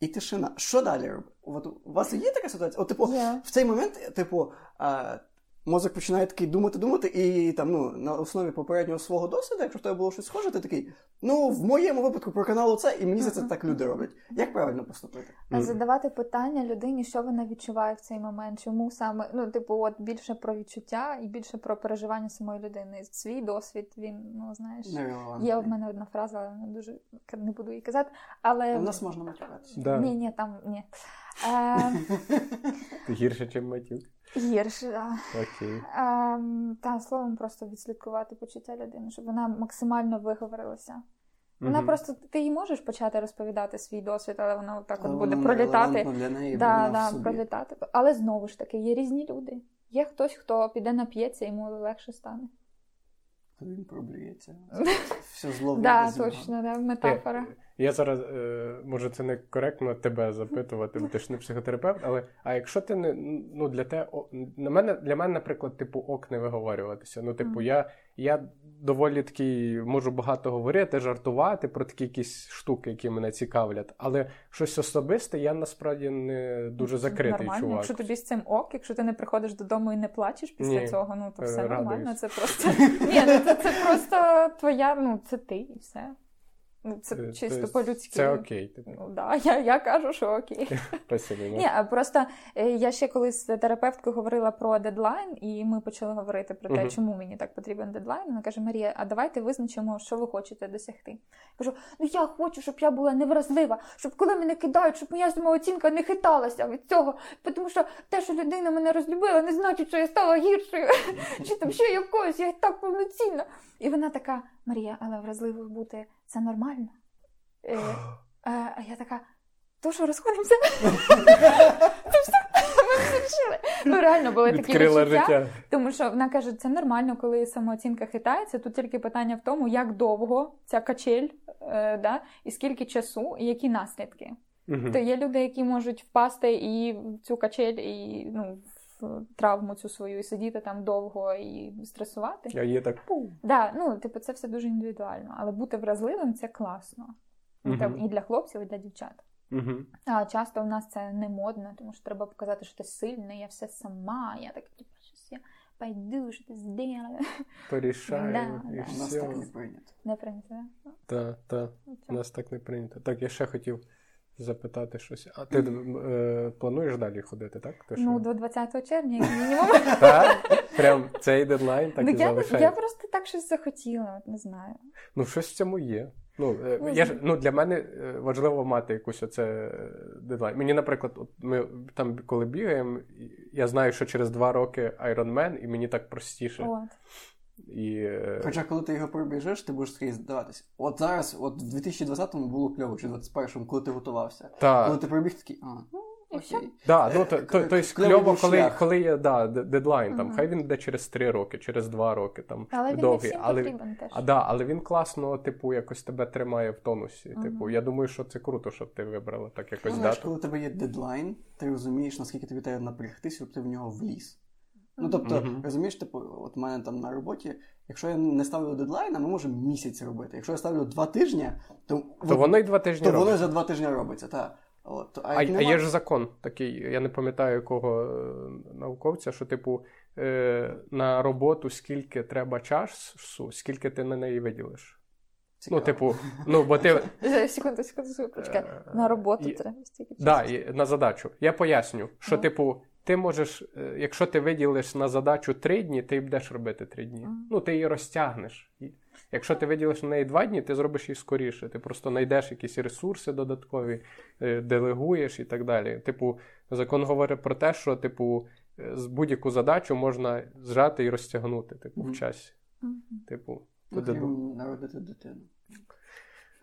і тишина. Що далі робити? От у вас є така ситуація? От, типу, yeah. в цей момент, типу, а, мозок починає такий думати, думати, і там, ну, на основі попереднього свого досвіду, якщо в тебе було щось схоже, ти такий, ну, в моєму випадку про канал це, і мені за це так люди роблять. Як правильно поступити? Задавати питання людині, що вона відчуває в цей момент, чому саме, ну, типу, от більше про відчуття і більше про переживання самої людини. Свій досвід, він, ну, знаєш, Нерелевантно. є в мене одна фраза, але не дуже не буду її казати. Але У нас можна матюкатися. Да. ні, ні, там ні. Е, Гірше, ніж матюк. Гірше, да. Окей. Ем, та словом, просто відслідкувати почуття людини, щоб вона максимально виговорилася. Вона Мгм. просто ти їй можеш почати розповідати свій досвід, але вона отак от буде пролітати. для неї, Да, вона в да, собі. пролітати. Але знову ж таки, є різні люди. Є хтось, хто піде нап'ється, йому легше стане. Він проблюється. Все зло вийде точно, да, метафора. Я зараз, е, може, це не коректно тебе запитувати, бо ти ж не психотерапевт, але а якщо ти не ну для те, на мене для мене, наприклад, типу, ок не виговорюватися. Ну, типу, я, я доволі такий можу багато говорити, жартувати про такі якісь штуки, які мене цікавлять, але щось особисте я насправді не дуже закритий нормально. чувак. Якщо тобі з цим ок, якщо ти не приходиш додому і не плачеш після Ні, цього, ну то е, все радуюсь. нормально. Це просто ні, ну це, це просто твоя, ну це ти і все. Ну, це Е, чисто по-людськи. Це окей. Типу. Ну, да, я, я кажу, що окей. Спасибо. Ні, просто е, я ще колись з терапевткою говорила про дедлайн, і ми почали говорити про те, чому мені так потрібен дедлайн. Вона каже: Марія, а давайте визначимо, що ви хочете досягти. Я кажу: ну я хочу, щоб я була невразлива, щоб коли мене кидають, щоб моя самооцінка не хиталася від цього. Тому що те, що людина мене розлюбила, не значить, що я стала гіршою, чи там ще якоюсь, я так повноцінна. І вона така: Марія, але вразливою бути це нормально. Е, е, а я така. То що розходимося? Ну реально були такі відчуття. життя. Тому що вона каже, це нормально, коли самооцінка хитається. Тут тільки питання в тому, як довго ця качель, е, да, і скільки часу, і які наслідки. Мгм. То є люди, які можуть впасти і в цю качель, і ну, травму цю свою, і сидіти там довго і стресувати. А є так. Да, ну, типу, це все дуже індивідуально, але бути вразливим це класно. Там І для хлопців, і для дівчат. Мгм. А часто в нас це не модно, тому що треба показати, що ти сильний, я все сама, я так типу, щось я пойду, що ти зробила. Порішаю. Да, і да. У нас все. так не прийнято. Не прийнято, да? Ну, Так, так. ну, У нас так не прийнято. Так, я ще хотів запитати щось. А ти е, плануєш далі ходити, так? Ти Ну, до 20 червня, як мінімум. Так? Прям цей дедлайн так Ну, і я, я просто так щось захотіла, не знаю. Ну, щось в цьому є. Ну, е, Ну, я ж, ну, для мене е, важливо мати якусь оце е, дедлайн. Мені, наприклад, от ми там, коли бігаємо, я знаю, що через два роки Iron Man, і мені так простіше. От. І, е, Хоча, коли ти його пробіжиш, ти будеш скрізь здаватись. От зараз, от в 2020-му було кльово, чи 21-му, коли ти готувався. та, Коли ти пробіг, такий, а, І окей. Да, ну, то, то, то, есть кльово, коли, коли є да, дедлайн, там, хай він йде через 3 роки, через 2 роки, там, Але він не довгий. всім але, потрібен теж. а, да, але він класно, типу, якось тебе тримає в тонусі. Типу, я думаю, що це круто, щоб ти вибрала так Ну, якось знаєш, дату. коли у тебе є дедлайн, ти розумієш, наскільки тобі треба напрягтися, щоб ти в нього вліз. Ну, тобто, Мгм. розумієш, типу, от в мене там на роботі, якщо я не ставлю дедлайна, ми можемо місяць робити. Якщо я ставлю два тижні, то, То воно й два тижні то робить. воно за два тижні робиться, так. От, а, А, як а є ж закон такий, я не пам'ятаю якого е, науковця, що, типу, е, на роботу скільки треба часу, скільки ти на неї виділиш. Цікаво. Ну, типу, ну, бо ти. Е, Секунду, секунду, секунду, почекай. Е, На роботу треба стільки часу. І на задачу. Я поясню, що, Ну. типу, ти можеш, е, якщо ти виділиш на задачу три дні, ти будеш робити три дні. Мгм. Ну, ти її розтягнеш. Якщо ти виділиш на неї два дні, ти зробиш її скоріше. Ти просто знайдеш якісь ресурси додаткові, е, делегуєш і так далі. Типу, закон говорить про те, що, типу, е, з будь-яку задачу можна зжати і розтягнути, типу, в часі. Мгм. Типу, Ну, туди- крім народити дитину.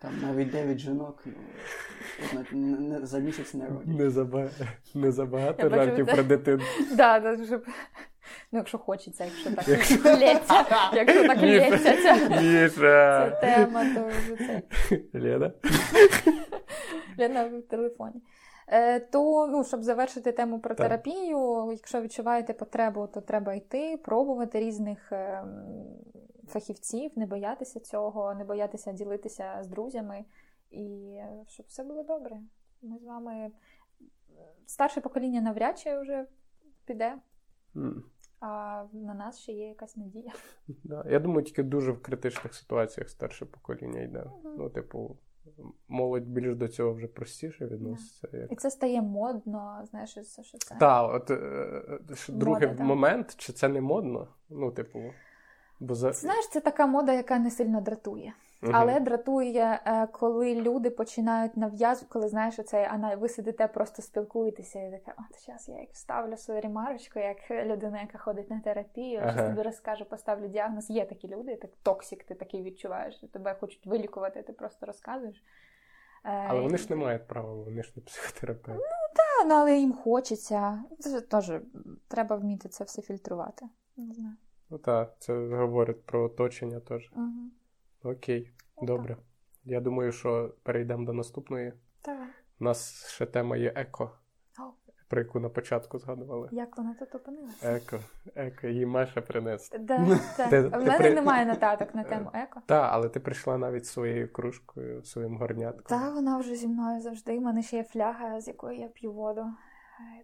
Там навіть 9 жінок ну, за місяць не родять. не, заба... не забагато Я бачу, жартів про дитину. Да, да, вже... Ну, якщо хочеться, якщо так Якщо- лється, якщо так лється ця, ця тема, то вже це. Лена? Лена в телефоні. Е, то, ну, щоб завершити тему про Так. терапію, якщо відчуваєте потребу, то треба йти, пробувати різних е, фахівців, не боятися цього, не боятися ділитися з друзями, і е, щоб все було добре. Ми з вами старше покоління навряд чи вже піде, М. а на нас ще є якась надія. Да. Я думаю, тільки дуже в критичних ситуаціях старше покоління йде. Мгм. Ну, типу, молодь більш до цього вже простіше відноситься. Як... І це стає модно, знаєш, що що це. Так, от е, ж Мода, другий момент, чи це не модно? Ну, типу, бо за... Знаєш, це така мода, яка не сильно дратує. Мгм. Але дратує, е, коли люди починають нав'язувати, коли знаєш, оцей, а на- ви сидите, просто спілкуєтеся, і таке, от зараз я як вставлю свою ремарочку, як людина, яка ходить на терапію, Ага. щось тобі розкажу, поставлю діагноз. Є такі люди, так токсик, ти такий відчуваєш, що тебе хочуть вилікувати, ти просто розказуєш. Е, Але вони ж не мають права, вони ж не психотерапевти. Та, ну, але їм хочеться. Це теж треба вміти це все фільтрувати. Не знаю. Ну так, це говорить про оточення теж. Угу. Окей, Ну, добре. Я думаю, що перейдемо до наступної. Так. У нас ще тема є еко, О. про яку на початку згадували. Як вона тут опинилася? Еко, еко, її Маша принесла. Да. Ти- В мене при- немає нотаток на тему еко. Так, але ти прийшла навіть своєю кружкою, своїм горнятком. Та вона вже зі мною завжди. У мене ще є фляга, з якої я п'ю воду.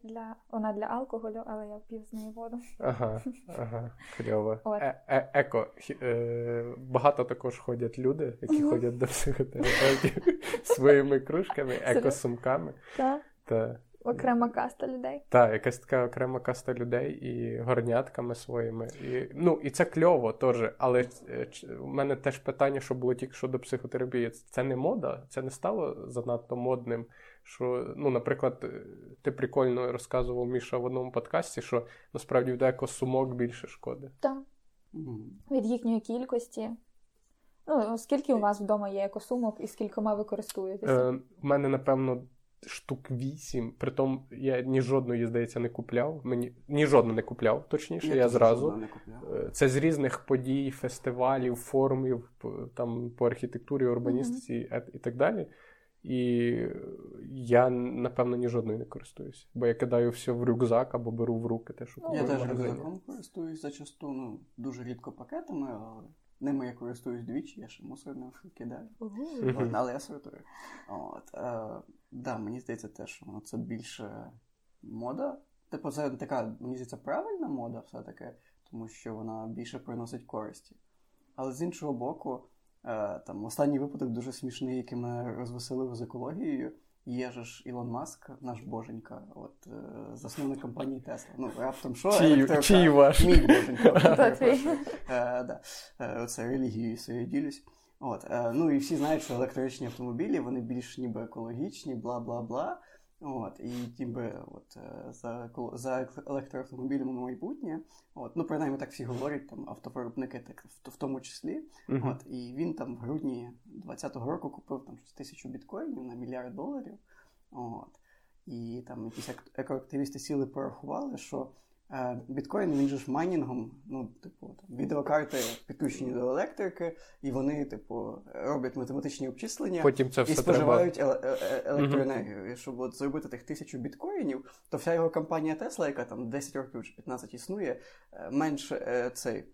Для вона для алкоголю, але я п'ю з неї воду. Ага, ага, кльово. Е, е, еко. Е, багато також ходять люди, які ходять до психотерапевтів своїми кружками, еко-сумками. Та. Окрема каста людей. Так, якась така окрема каста людей і горнятками своїми. І, Ну, і це кльово теж. Але у мене теж питання, що було тільки що до психотерапії. Це не мода, це не стало занадто модним. Що, ну, наприклад, е, ти прикольно розказував Міша в одному подкасті, що насправді в деяко сумок більше шкоди. Так. Від їхньої кількості. Ну, скільки у вас вдома є екосумок і скількома ви користуєтеся? Е, У мене, напевно, штук вісім. Притом я ні жодної, здається, не купляв. Мені ні жодну не купляв, точніше, я, я зразу. Не купляв. Е, це з різних подій, фестивалів, форумів там по архітектурі, урбаністиці mm-hmm. і так далі. І я, напевно, ні жодної не користуюся. Бо я кидаю все в рюкзак або беру в руки те, що Я теж рюкзаком користуюсь зачасту, ну, дуже рідко пакетами, але ними я користуюсь двічі, я ще мусор не кидаю. От, але я сортую. От, е, да, Мені здається, те, що це більше мода. Типу, це така, мені здається, правильна мода все-таки, тому що вона більше приносить користі. Але з іншого боку, там останній випадок дуже смішний, який мене розвеселив з екологією. Є ж Ілон Маск, наш боженька, от е, засновник компанії Тесла. Ну, раптом що? Чий ваш? Мій боженька. Е, оце релігією своєю ділюсь. От, е, Ну і всі знають, що електричні автомобілі вони більш ніби екологічні, бла бла бла. От, І ніби от, за за за електроавтомобілями майбутнє. От, Ну, принаймні так всі говорять, там автовиробники так в, в тому числі. Uh-huh. От, І він там в грудні 2020 року купив там тисячу біткоїнів на мільярд доларів. От, І там якісь екоактивісти сіли порахували, що Е, біткоін він же ж майнінгом, ну, типу, там, відеокарти підключені до електрики, і вони, типу, роблять математичні обчислення Потім це все і споживають. Е, е, електроенергію. Uh-huh. І щоб от зробити тих тисячу біткоїнів, то вся його компанія Тесла, яка там 10 років чи 15 існує, менше цей Е,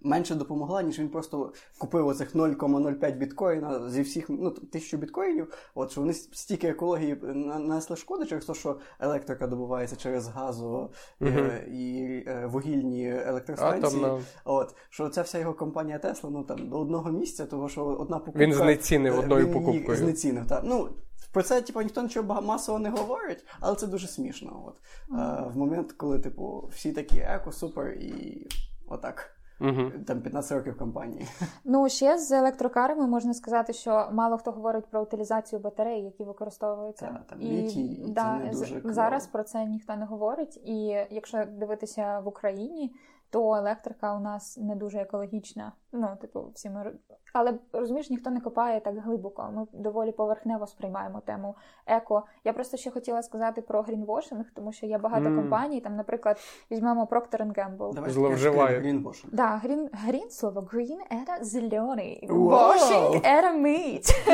менше допомогла, ніж він просто купив оцих 0,05 біткоїна зі всіх ну, тисячу біткоїнів. От що вони стільки екології нанесли шкоди через те, що електрика добувається через газу uh-huh. і е, вугільні електростанції. Атомна. От що ця вся його компанія Тесла ну там до одного місця, того що одна покупка він знецінив одною він покупкою. Знецінив, так. Ну, про це типу, ніхто нічого масово не говорить, але це дуже смішно. От. Uh-huh. В момент, коли типу, всі такі еко, супер і отак. Угу. Там 15 років компанії. Ну ще з електрокарами можна сказати, що мало хто говорить про утилізацію батарей, які використовуються. Та, там літій, і да, це не дуже зараз про це ніхто не говорить. І якщо дивитися в Україні, то електрика у нас не дуже екологічна. Ну, типу, всі ми але розумієш, ніхто не копає так глибоко. Ми доволі поверхнево сприймаємо тему еко. Я просто ще хотіла сказати про грінвошинг, тому що є багато mm. компаній. Там, наприклад, візьмемо Procter Gamble. Зловживає. Грінвошинг. Да, грін, грін слово green – це зелений. Washing – це мить.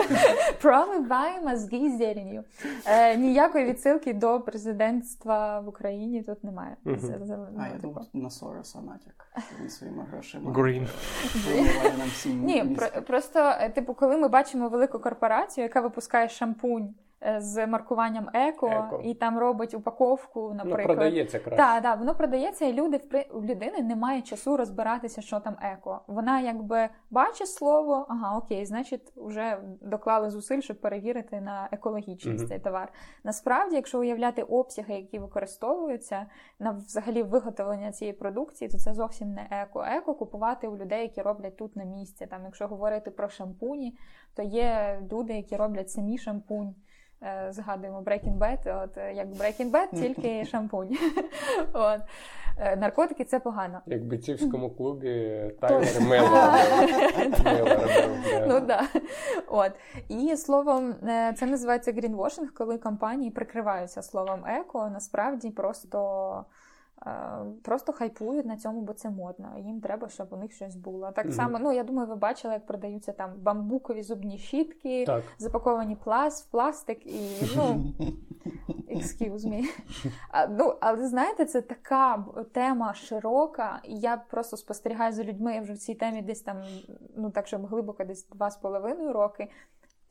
Промиває мозги зеленью. Е, ніякої відсилки до президентства в Україні тут немає. Mm-hmm. А, я думав, на Сороса натяк. Він своїми грошима. Green. Ні, просто, е, типу, коли ми бачимо велику корпорацію, яка випускає шампунь. Е, з маркуванням еко, еко, і там робить упаковку, наприклад. Воно продається краще. Так, так, воно продається, і люди у людини немає часу розбиратися, що там еко. Вона якби бачить слово, ага, окей, значить, вже доклали зусиль, щоб перевірити на екологічність mm цей товар. Насправді, якщо уявляти обсяги, які використовуються на взагалі виготовлення цієї продукції, то це зовсім не еко. Еко купувати у людей, які роблять тут на місці. Там, якщо говорити про шампуні, то є люди, які роблять самі шампунь. Е, згадуємо Breaking Bad, от е, як Breaking Bad, тільки шампунь. От. Е, наркотики це погано. Як в бійцівському клубі Тайлер Меллор. Ну да. От. І словом, це називається грінвошинг, коли компанії прикриваються словом еко, насправді просто. Просто хайпують на цьому, бо це модно. Їм треба, щоб у них щось було. Так само, ну я думаю, ви бачили, як продаються там бамбукові зубні щітки, так. запаковані пласт, пластик і ну excuse me. А, ну, Але знаєте, це така тема широка, і я просто спостерігаю за людьми я вже в цій темі десь там, ну так щоб глибоко, десь два з половиною роки.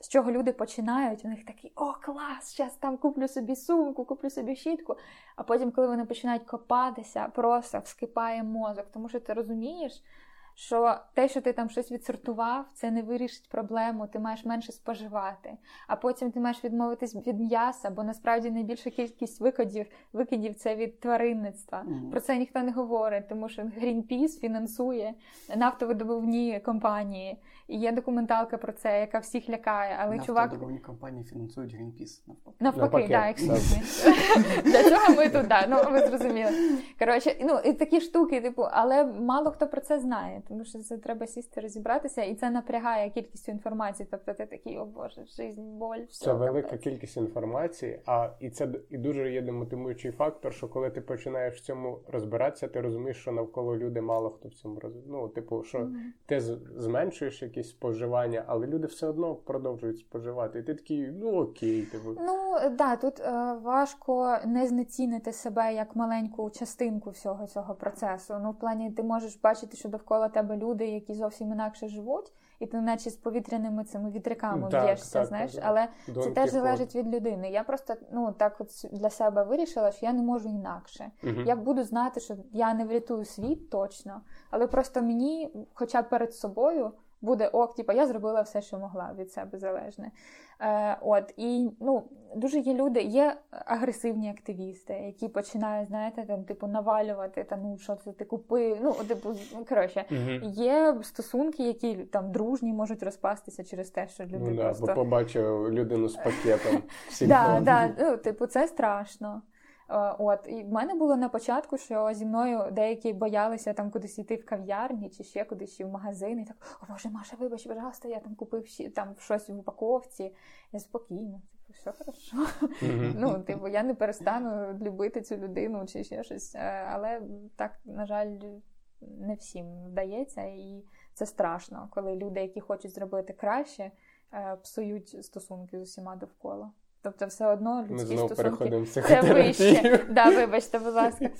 З чого люди починають, у них такий о, клас! Зараз там куплю собі сумку, куплю собі щітку. А потім, коли вони починають копатися, просто вскипає мозок, тому що ти розумієш, що те, що ти там щось відсортував, це не вирішить проблему, ти маєш менше споживати. А потім ти маєш відмовитись від м'яса, бо насправді найбільша кількість викидів викидів це від тваринництва. Мгм. Про це ніхто не говорить, тому що Greenpeace фінансує нафтовидобувні компанії. І є документалка про це, яка всіх лякає. Але чувак Нафтодобувні компанії фінансують Greenpeace. навпаки. Да, excuse me. Для цього ми тут, да, ну ви зрозуміли. Коротше, ну і такі штуки, типу, але мало хто про це знає, тому що це треба сісти, розібратися, і це напрягає кількістю інформації. Тобто ти такий, о Боже, жизнь, боль, все. Це велика капець. кількість інформації, а і це і дуже є демотивуючий фактор, що коли ти починаєш в цьому розбиратися, ти розумієш, що навколо люди мало хто в цьому роз... Ну, типу, що Мгм. ти зменшуєш якісь споживання, але люди все одно продовжують споживати. І ти такий, ну окей, типу. Ну да, тут е, важко не знецінити себе як маленьку частинку всього цього процесу. Ну, в плані ти можеш бачити, що довкола тебе люди, які зовсім інакше живуть, і ти наче з повітряними цими вітряками Так, б'єшся, так, знаєш, так. але це теж залежить від людини. Я просто ну так от для себе вирішила, що я не можу інакше. Мгм. Я буду знати, що я не врятую світ точно, але просто мені, хоча б перед собою, буде ок, типу, я зробила все, що могла від себе залежне. Е, от і ну дуже є люди, є агресивні активісти, які починають, знаєте, там типу навалювати, та ну що це ти купив. Ну, типу, ну, коротше, є стосунки, які там дружні можуть розпастися через те, що люди Ну, да, просто бо побачив людину з пакетом. Да, да, ну, типу, це страшно. Е, От, і в мене було на початку, що зі мною деякі боялися там кудись йти в кав'ярні чи ще кудись чи в магазин, і так, о Боже, Маша, вибач, пожалуйста, я там купив ще- там щось в упаковці. Я спокійно, типу, все хорошо. Мгм. Ну, типу, я не перестану любити цю людину чи ще щось. Е, Але так, на жаль, не всім вдається, і це страшно, коли люди, які хочуть зробити краще, е, псують стосунки з усіма довкола. Тобто, все одно Ми людські знову стосунки переходимо це вище. Да, вибачте, будь ласка.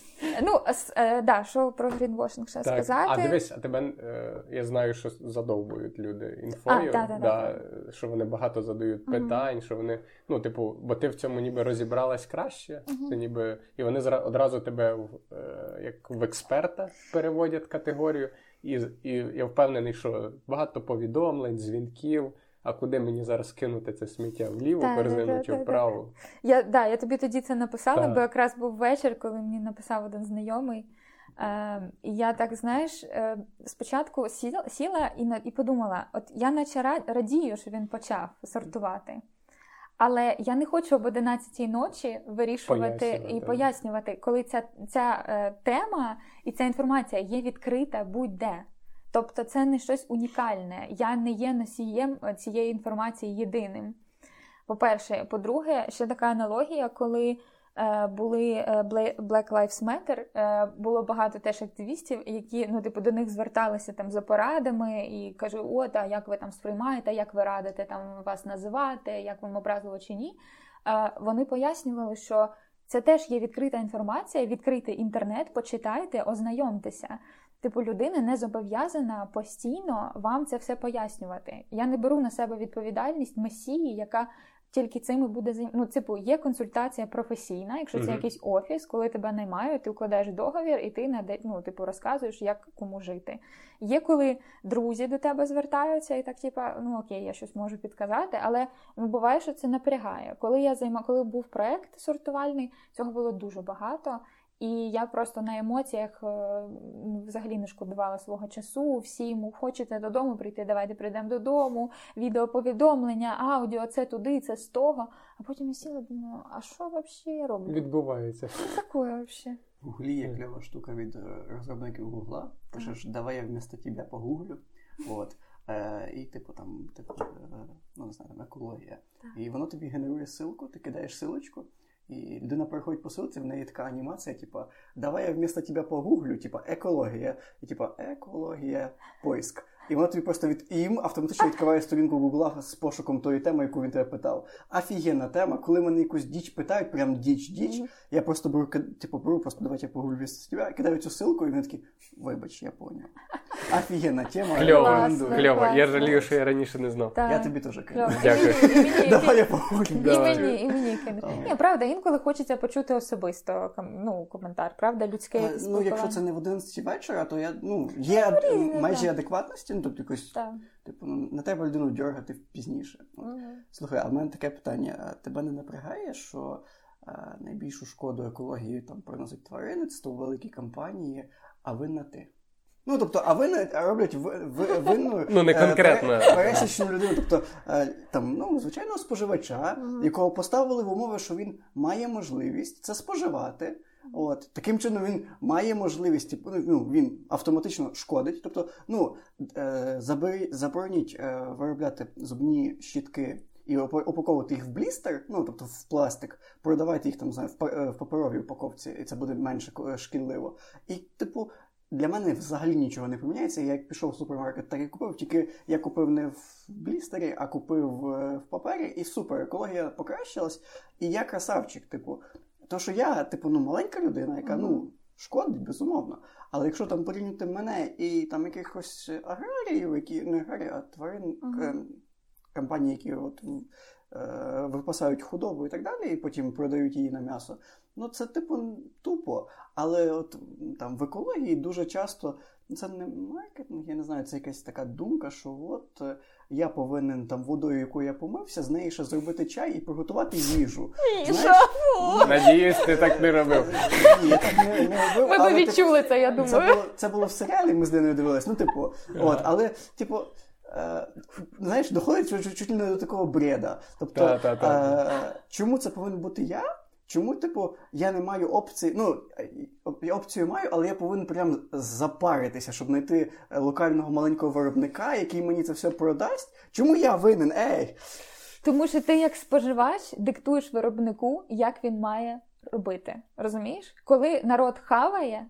Ну, е, да, що про грінвошинг ще Так. сказати? А дивись, а тебе е, я знаю, що задовбують люди інфою, А, да, да, да, що вони багато задають питань, що вони, ну, типу, бо ти в цьому ніби розібралась краще, Мгм. це ніби, і вони зра- одразу тебе в, е, як в експерта переводять категорію, і, і я впевнений, що багато повідомлень, дзвінків. А куди мені зараз кинути це сміття в ліву Так, корзину да, чи да. вправу? Я, да, я тобі тоді це написала, Так. бо якраз був вечір, коли мені написав один знайомий. Е, і я так, знаєш, е, спочатку сіла, сіла і, на- і подумала: от я наче ра- радію, що він почав сортувати. Але я не хочу об 11 ночі вирішувати Пояснювати. і пояснювати, коли ця, ця е, тема і ця інформація є відкрита будь-де. Тобто це не щось унікальне. Я не є носієм цієї інформації єдиним. По-перше, по-друге, ще така аналогія, коли е, були е, Black Lives Matter, е, було багато теж активістів, які ну, типу, до них зверталися там за порадами і кажуть, от, а як ви там сприймаєте, як ви радите там вас називати, як вам образливо чи ні. Вони пояснювали, що це теж є відкрита інформація, відкритий інтернет, почитайте, ознайомтеся. Типу, людина не зобов'язана постійно вам це все пояснювати. Я не беру на себе відповідальність месії, яка тільки цим і буде займ... Ну, типу, є консультація професійна, якщо це Мгм. якийсь офіс, коли тебе наймають, ти укладаєш договір і ти наде... ну, типу, розказуєш, як кому жити. Є коли друзі до тебе звертаються, і так, типа, ну окей, я щось можу підказати, але ну, буває, що це напрягає. Коли я займа, коли був проект сортувальний, цього було дуже багато. І я просто на емоціях е, взагалі не шкодувала свого часу. Всім хочете додому прийти, давайте прийдемо додому. Відеоповідомлення, аудіо, це туди, це з того. А потім я сіла, думаю, а що взагалі я роблю? Відбувається. Що таке взагалі? В Гуглі є кльова штука від е, розробників Гугла. Пишеш, давай я вместо тебе погуглю. От. Е, і, типу, там, типу, е, ну, не знаю, там, екологія. Так. І воно тобі генерує ссылку, ти кидаєш ссылочку, і людина приходить по в неї така анімація, типа, давай я вместо тебе погуглю, типа екологія. І типа екологія, поиск. І воно тобі просто від і їм автоматично відкриває сторінку Гугла з пошуком тої теми, яку він тебе питав. Офігенна тема. Коли мене якусь діч питають, прям діч-діч, Мгм. я просто беру, типу, беру, просто давайте я погуглю вместо тебе, кидаю цю ссылку, і він такий, вибач, я поняв. Офігенна тема. Кльово, кльово. Я жалію, що я раніше не знав. Так. Я тобі теж кажу. Дякую. Давай я і мені, і мені. Ні, правда, інколи хочеться почути особисто ну, коментар, правда, людське Е, Ну, якщо це не в 11 вечора, то я ну є майже адекватності, ну тобто якось, Так. типу, ну, не треба людину дергати пізніше. Мгм. Слухай, а в мене таке питання: а тебе не напрягає, що а, найбільшу шкоду екології там приносить тваринництво, великі компанії, а винна ти? Ну, тобто, а винна роблять ви, ви, винну Ну, не е, конкретно. пересічну людину, тобто е, там, ну, звичайного споживача, якого поставили в умови, що він має можливість це споживати. От таким чином він має можливість, типу, ну він автоматично шкодить. Тобто, ну е, забери, забороніть е, виробляти зубні щітки і упаковувати їх в блістер, ну тобто в пластик, продавайте їх там знаю, е, в паперовій упаковці, і це буде менше шкідливо. І, типу, для мене взагалі нічого не поміняється. Я як пішов в супермаркет, так і купив. Тільки я купив не в блістері, а купив в папері, і супер, екологія покращилась. І я красавчик, типу. То, що я, типу, ну, маленька людина, яка ну, шкодить, безумовно. Але якщо там порівняти мене і там якихось аграріїв, які не аграрії, а тварин, е, компанії, які от, е, випасають худобу і так далі, і потім продають її на м'ясо. Ну, це типу тупо. Але от там в екології дуже часто ну, це не маркетинг, я не знаю, це якась така думка, що от е, я повинен там водою, якою я помився, з неї ще зробити чай і приготувати їжу. Знаєш? Надіюсь, ти так не робив. Ні, я так не, не робив. Ми би типу, відчули це, я це думаю. було, це було в серіалі, ми з Диною дивились. Ну, типу, от, але, типу, е, знаєш, доходить чуть, чуть не до такого бреда. Тобто, Та, та, та. Е, чому це повинен бути я? Чому, типу, я не маю опції, ну, я опцію маю, але я повинен прям запаритися, щоб знайти е, локального маленького виробника, який мені це все продасть. Чому я винен? Ей! Тому що ти, як споживач, диктуєш виробнику, як він має робити. Розумієш? Коли народ хаває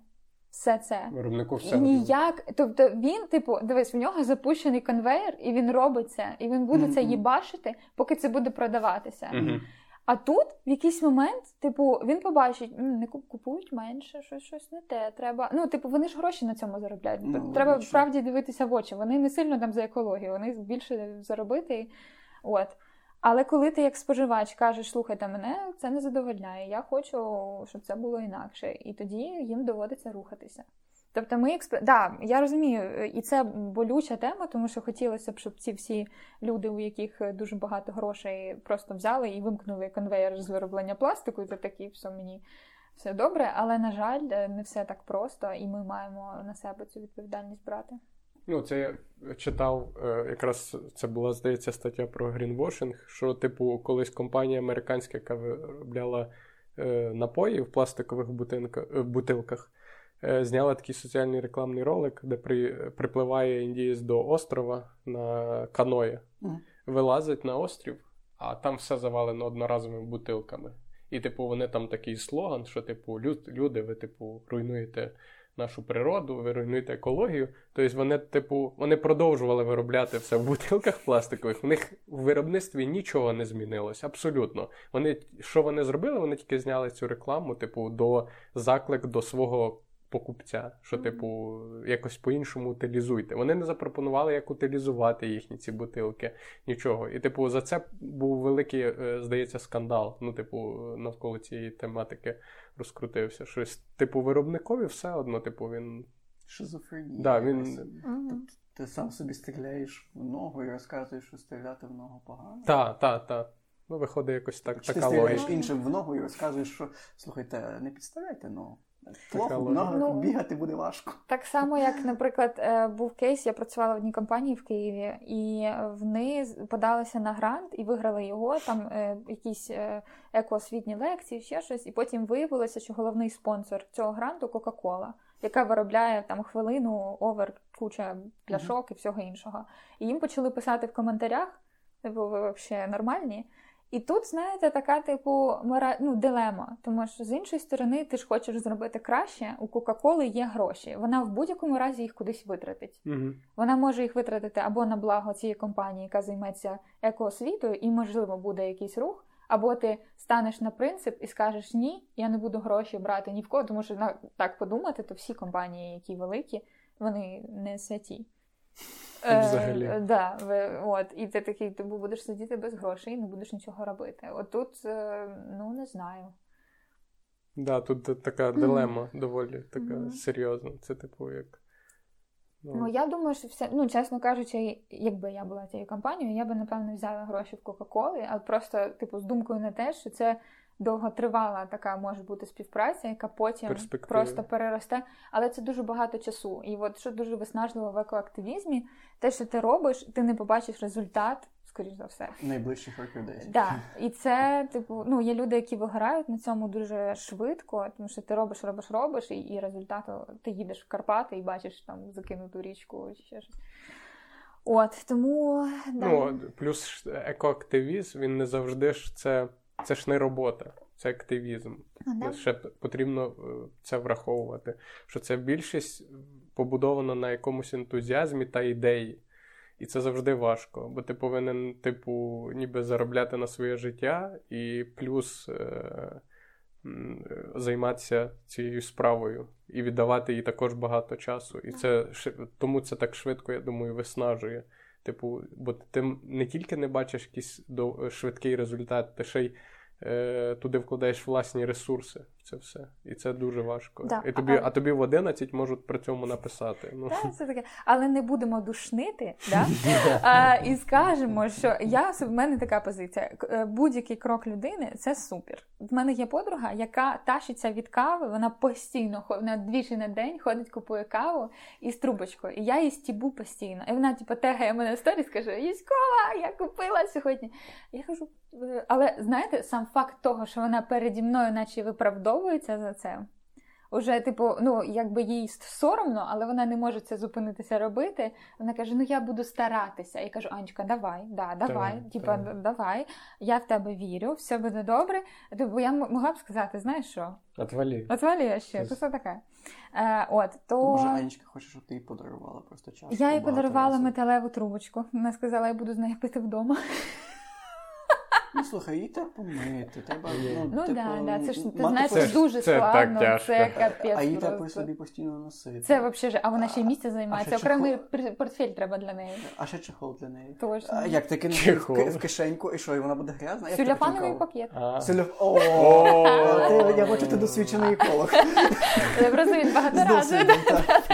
все це. Виробнику все. Ніяк, тобто він, типу, дивись, в нього запущений конвейер, і він робить це, і він буде це Мгм. їбашити, поки це буде продаватися. Мгм. А тут в якийсь момент, типу, він побачить, «М, не купують менше, щось, щось не те. Треба. Ну, типу, вони ж гроші на цьому заробляють. Ну, треба логічно. справді дивитися в очі. Вони не сильно там за екологію, вони більше заробити. От. Але коли ти як споживач кажеш, слухайте, мене це не задовольняє, я хочу, щоб це було інакше, і тоді їм доводиться рухатися. Тобто ми експер... да, я розумію, і це болюча тема, тому що хотілося б, щоб ці всі люди, у яких дуже багато грошей, просто взяли і вимкнули конвейер з вироблення пластику, і це такі все мені все добре. Але на жаль, не все так просто, і ми маємо на себе цю відповідальність брати. Ну, це я читав, е, якраз це була, здається, стаття про грінвошинг, що, типу, колись компанія американська, яка виробляла е, напої в пластикових бутинка, е, бутилках, е, зняла такий соціальний рекламний ролик, де при, припливає індієць до острова на каної, вилазить на острів, а там все завалено одноразовими бутилками. І, типу, вони там такий слоган, що, типу, люд, люди, ви, типу, руйнуєте нашу природу, ви руйнуєте екологію. Тобто вони, типу, вони продовжували виробляти все в бутилках пластикових. В них в виробництві нічого не змінилось, абсолютно. Вони що вони зробили? Вони тільки зняли цю рекламу, типу, до заклик до свого. Покупця, що, типу, якось по-іншому утилізуйте. Вони не запропонували, як утилізувати їхні ці бутилки, нічого. І, типу, за це був великий, е, здається, скандал. Ну, типу, навколо цієї тематики розкрутився. Щось, типу, виробникові все одно, типу, він. Шизофренія. Да, він- Тобто ти сам собі стріляєш в ногу і розказуєш, що стріляти в ногу погано. Та, та, та. Ну, виходить якось так, Чи ти стріляєш логіка. іншим в ногу і розказуєш, що слухайте, не підставляйте ногу. Плохо, в ногах Ну, бігати буде важко. Так само, як, наприклад, е, був кейс, я працювала в одній компанії в Києві, і вони з- подалися на грант і виграли його. Там е, якісь е, екоосвітні лекції, ще щось. І потім виявилося, що головний спонсор цього гранту Кока-Кола, яка виробляє там хвилину, овер, куча пляшок і всього іншого. І їм почали писати в коментарях, типу, ви взагалі нормальні. І тут, знаєте, така, типу, ну, дилема. Тому що з іншої сторони, ти ж хочеш зробити краще, у Кока-Коли є гроші. Вона в будь-якому разі їх кудись витратить. Угу. Вона може їх витратити або на благо цієї компанії, яка займеться екоосвітою, і, можливо, буде якийсь рух, або ти станеш на принцип і скажеш ні, я не буду гроші брати ні в кого, тому що на так подумати, то всі компанії, які великі, вони не святі. Взагалі. Е, да, ви- от, і ти такий, ти будеш сидіти без грошей і не будеш нічого робити. От тут, е, ну не знаю. Да, тут така дилема доволі така Мгм. серйозна. Це типу як. Ну, я думаю, що все, ну, чесно кажучи, якби я була цією компанією, я би, напевно, взяла гроші в Кока-Коли, але просто, типу, з думкою на те, що це довготривала така може бути співпраця, яка потім просто переросте. Але це дуже багато часу. І от що дуже виснажливо в екоактивізмі, те, що ти робиш, ти не побачиш результат, скоріш за все. Найближчих років 10. Да, і це, типу, ну, є люди, які вигорають на цьому дуже швидко, тому що ти робиш, робиш, робиш, і, і результату ти їдеш в Карпати і бачиш там закинуту річку чи ще щось. От, тому да. Ну, плюс екоактивізм, він не завжди ж це, це ж не робота, це активізм. Ну, да. Ще потрібно е, це враховувати, що це більшість побудовано на якомусь ентузіазмі та ідеї. І це завжди важко, бо ти повинен, типу, ніби заробляти на своє життя і плюс е, е, займатися цією справою і віддавати їй також багато часу. І це тому це так швидко, я думаю, виснажує. Типу, бо ти не тільки не бачиш якийсь швидкий результат, ти ще й е, туди вкладаєш власні ресурси це все. І це дуже важко. Да, І тобі, а- а тобі в 11 можуть при цьому написати. Ну, Да, це таке. Але не будемо душнити, да? а, і скажемо, що я в мене така позиція. Е, Будь-який крок людини це супер. В мене є подруга, яка тащиться від кави, вона постійно вона двічі на день ходить, купує каву із трубочкою. І я її стібу постійно. І вона, типу, тегає мене в сторіс, каже: Юськова, я купила сьогодні. Я кажу, «Е, але знаєте, сам факт того, що вона переді мною, наче виправдовується за це. Уже, типу, ну якби їй соромно, але вона не може це зупинитися робити. Вона каже: Ну я буду старатися. Я кажу, Анечка, давай, да, давай, типа, давай, я в тебе вірю, все буде добре. Тобто я могла б сказати, знаєш що? отвалі. Отвалі ще, Щось. то все таке. Е, от, то Може, Анечка хоче, щоб ти їй подарувала просто час. я їй подарувала металеву трубочку. Вона сказала, я буду з нею пити вдома. Ну слухай, її треба помити. Треба, ну, Ну типу, да, да, це ж ти знаєш, Це дуже це складно. тяжко. Це капець. А її треба при собі постійно носити. Це взагалі, ж- а вона ще й місце займається. А Окремий чехол? портфель треба для неї. А ще чехол для неї. Точно. А як ти кинеш в, Чехол. ки- в кишеньку, і що, і вона буде грязна? Каву? пакет. Сюля... О, я бачу, ти досвідчений еколог. Я просто він багато разів.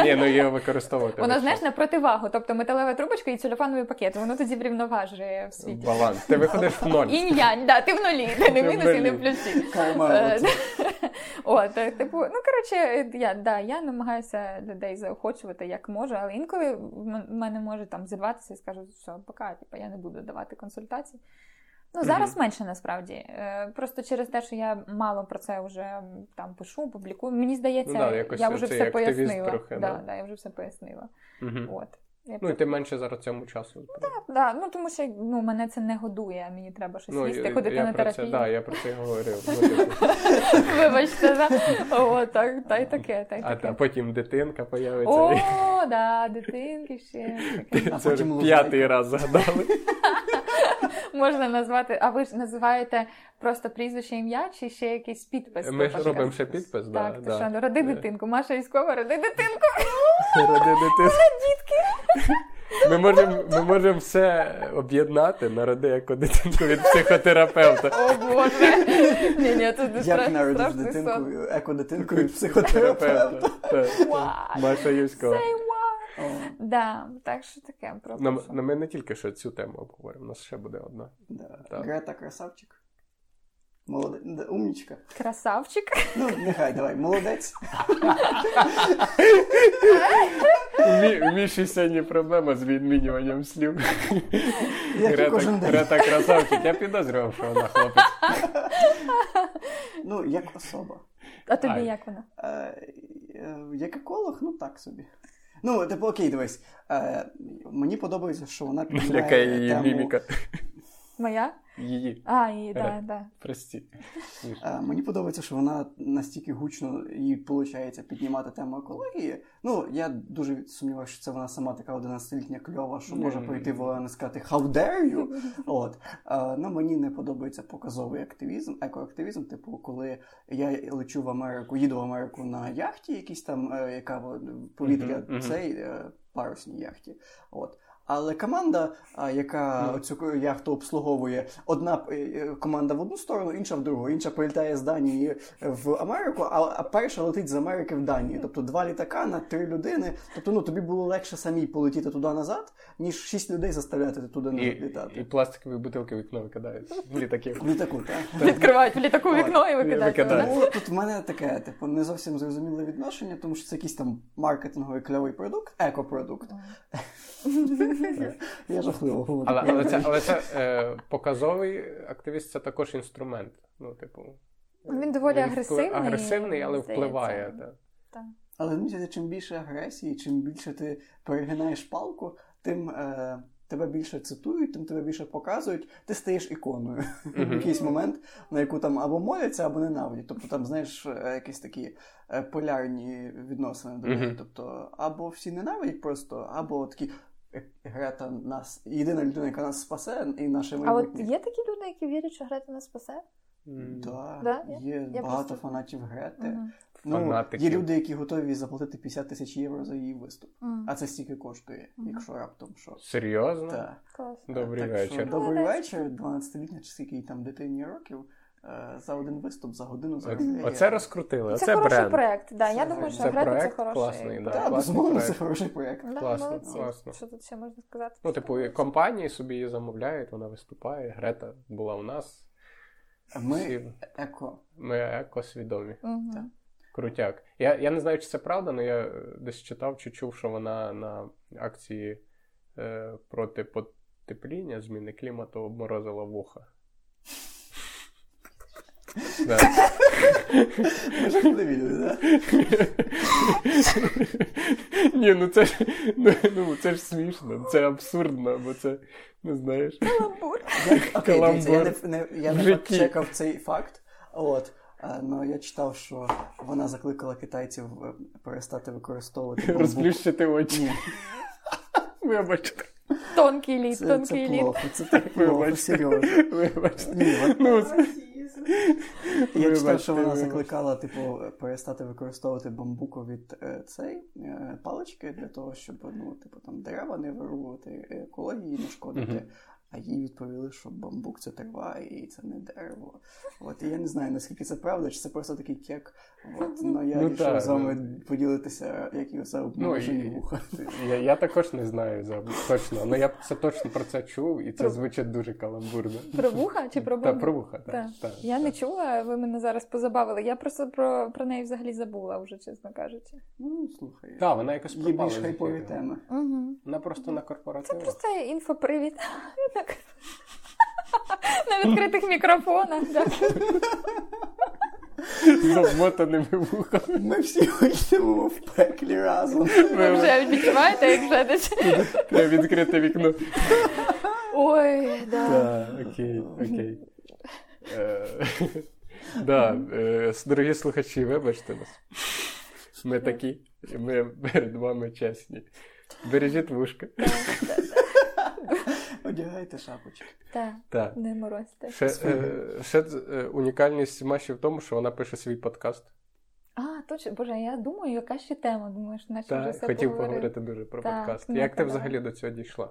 Ні, ну її використовувати. Воно знаєш на противагу, тобто металева трубочка і целофановий пакет. Воно тоді врівноважує в світі. Баланс. Ти виходиш в ноль. Інь-янь, да, ти в нулі, ти не в мінус і не в плюсі. Е, от. Типу, ну коротше, я, да, я намагаюся людей заохочувати як можу, але інколи в мене може там зірватися і скажу, що поки типу, я не буду давати консультації. Ну, зараз Мгм. менше насправді. Е, Просто через те, що я мало про це вже там пишу, публікую. Мені здається, Ну да, я вже все пояснила. трохи, да, да. да, я вже все пояснила. Мгм. От. Я Ну і ти менше зараз цьому часу. Да, ну тому що ну, мене це не годує, мені треба щось Ну, їсти, я, ходити я на терапію. да, я про це говорив. Ну, Вибачте, да? О, так, та й таке, та й а, таке. а потім дитинка появиться. О, да, дитинки ще. А Це потім п'ятий раз згадали. Можна назвати, а ви ж називаєте просто прізвище ім'я чи ще якийсь підпис? Ми ж робимо ще підпис, Так, да, то да. що, ну, роди Е, дитинку. Маша військова, роди дитинку. Ради дитини. Ми можемо ми можемо все об'єднати, народи як дитинку від психотерапевта. О Боже. Ні, ні, це Як народиш дитинку, еко-дитинку від психотерапевта. Так. Маша Юськова. Да, так що таке На, ми не тільки що цю тему обговоримо, у нас ще буде одна. да. Грета красавчик. Молодець. Умнічка. Красавчик. Ну, нехай, давай, молодець. У Міші сьогодні проблема з відмінюванням слів. Грета красавчик, я підозрював, що вона хлопець. Ну, як особа. А тобі як вона? Е, е, як еколог, ну так собі. Ну, типу, окей, дивись. Е, мені подобається, що вона піднімає Лякає її тему... міміка. Моя? Її. А, її, Е. так, так. Прості. Е, Мені подобається, що вона настільки гучно їй виходить піднімати тему екології. Ну, я дуже сумніваюся, що це вона сама така 11-літня кльова, що може прийти в Олена і сказати «How dare you?» От. Е, Ну, мені не подобається показовий активізм, екоактивізм, типу, коли я лечу в Америку, їду в Америку на яхті, якійсь там, е, яка повітря цей е, парусній яхті. От. Але команда, яка Ну. цю яхту обслуговує, одна е, е, команда в одну сторону, інша в другу. Інша прилітає з Данії в Америку, а, перша летить з Америки в Данію. Тобто два літака на три людини. Тобто, ну тобі було легше самій полетіти туди назад, ніж шість людей заставляти туди назад літати. і пластикові бутилки вікно викидають в літаків. В літаку, так? Відкривають в літаку вікно і викидають. викидають. Ну, тут в мене таке, типу, не зовсім зрозуміле відношення, тому що це якийсь там маркетинговий кльовий продукт, екопродукт. Я жахливо говорю. Але, але це, але це е, показовий активіст це також інструмент. Ну, типу, Він доволі вплив- агресивний, агресивний, але здається. впливає. та. Так. Але мені здається, чим більше агресії, чим більше ти перегинаєш палку, тим е, тебе більше цитують, тим тебе більше показують, ти стаєш іконою в якийсь момент, на яку там або моляться, або ненавидять. Тобто там, знаєш, е, якісь такі е, полярні відносини до неї. Тобто, або всі ненавидять просто, або такі. «Е, Грета нас єдина людина, яка нас спасе, і наше А от є такі люди, які вірять, що Грета нас спасе? М, Да, Да? Є Я багато просто- фанатів Грети. Мгм. Ну, Фанатики. є люди, які готові заплатити 50 тисяч євро за її виступ. Мгм. А це стільки коштує, Мгм. якщо раптом що. Серйозно? Так. Клас. Добрий так вечір. Що, добрий вечір, 12-літня чи скільки там дитині років. Е, За один виступ, за годину О- заробляє. Оце розкрутили, Це, оце хороший бренд. проект. Да. Я Це думаю, що Грета це хороший класний, да. проект. Безумовно, це хороший проект. Да, Класно, молодці. класно. Що тут ще можна сказати? Ну, типу, компанії собі її замовляють, вона виступає. Грета була у нас. Ми Всі- еко. Ми екосвідомі. Мгм. Так. Крутяк. Я, я не знаю, чи це правда, але я десь читав чи чув, що вона на акції е, проти потепління, зміни клімату обморозила вуха. Да. Жахливі люди, так? Ні, ну це ж ну, ну, це ж смішно, це абсурдно, бо це не знаєш. Окей, дивіться, я не, Каламбур. не, я не чекав цей факт. От. Ну, я читав, що вона закликала китайців е, перестати використовувати бамбук. Розплющити очі. Ні, Вибачте. Тонкий лід, тонкий це лід. плохо, це так плохо, серйозно. Вибачте. Ні, от Ну. Я читав, що вона закликала, типу, перестати використовувати бамбукові від цей е, палички для того, щоб ну, типу, там дерева не вирубувати, екології не шкодити. А їй відповіли, що бамбук це трава і це не дерево. От і я не знаю, наскільки це правда, чи це просто такий кек. От, ну я Ну, вирішив так, з вами ну. поділитися, які це Ну, обмежені і- вуха. Я, я також не знаю за точно, але я це точно про це чув, і це Про- звучить дуже каламбурно. Про вуха чи про Та про вуха, так. Так. так, Я не чула, ви мене зараз позабавили. Я просто про, про неї взагалі забула, вже, чесно кажучи. Ну, слухай. Так, вона якось Є більш хайпові теми. Угу. Вона просто на Це просто інфопривід. На відкритих мікрофонах. Да. з обмотаними вухами. Ми всі хочемо в пеклі разом. Ви вже відчуваєте, як вже десь. Треба відкрити вікно. Ой, да. Так, окей, окей. Е, Да, е, дорогі слухачі, вибачте нас. Ми такі, ми перед вами чесні. Бережіть вушка. Одягайте шапочки. Так, Так. не морозьте. Ще, е, ще е, унікальність Маші в тому, що вона пише свій подкаст. А, точно, боже, я думаю, яка ще тема, думаєш, наче вже все хотів поговорили. поговорити дуже про Так, подкаст. Як ти давай. взагалі до цього дійшла?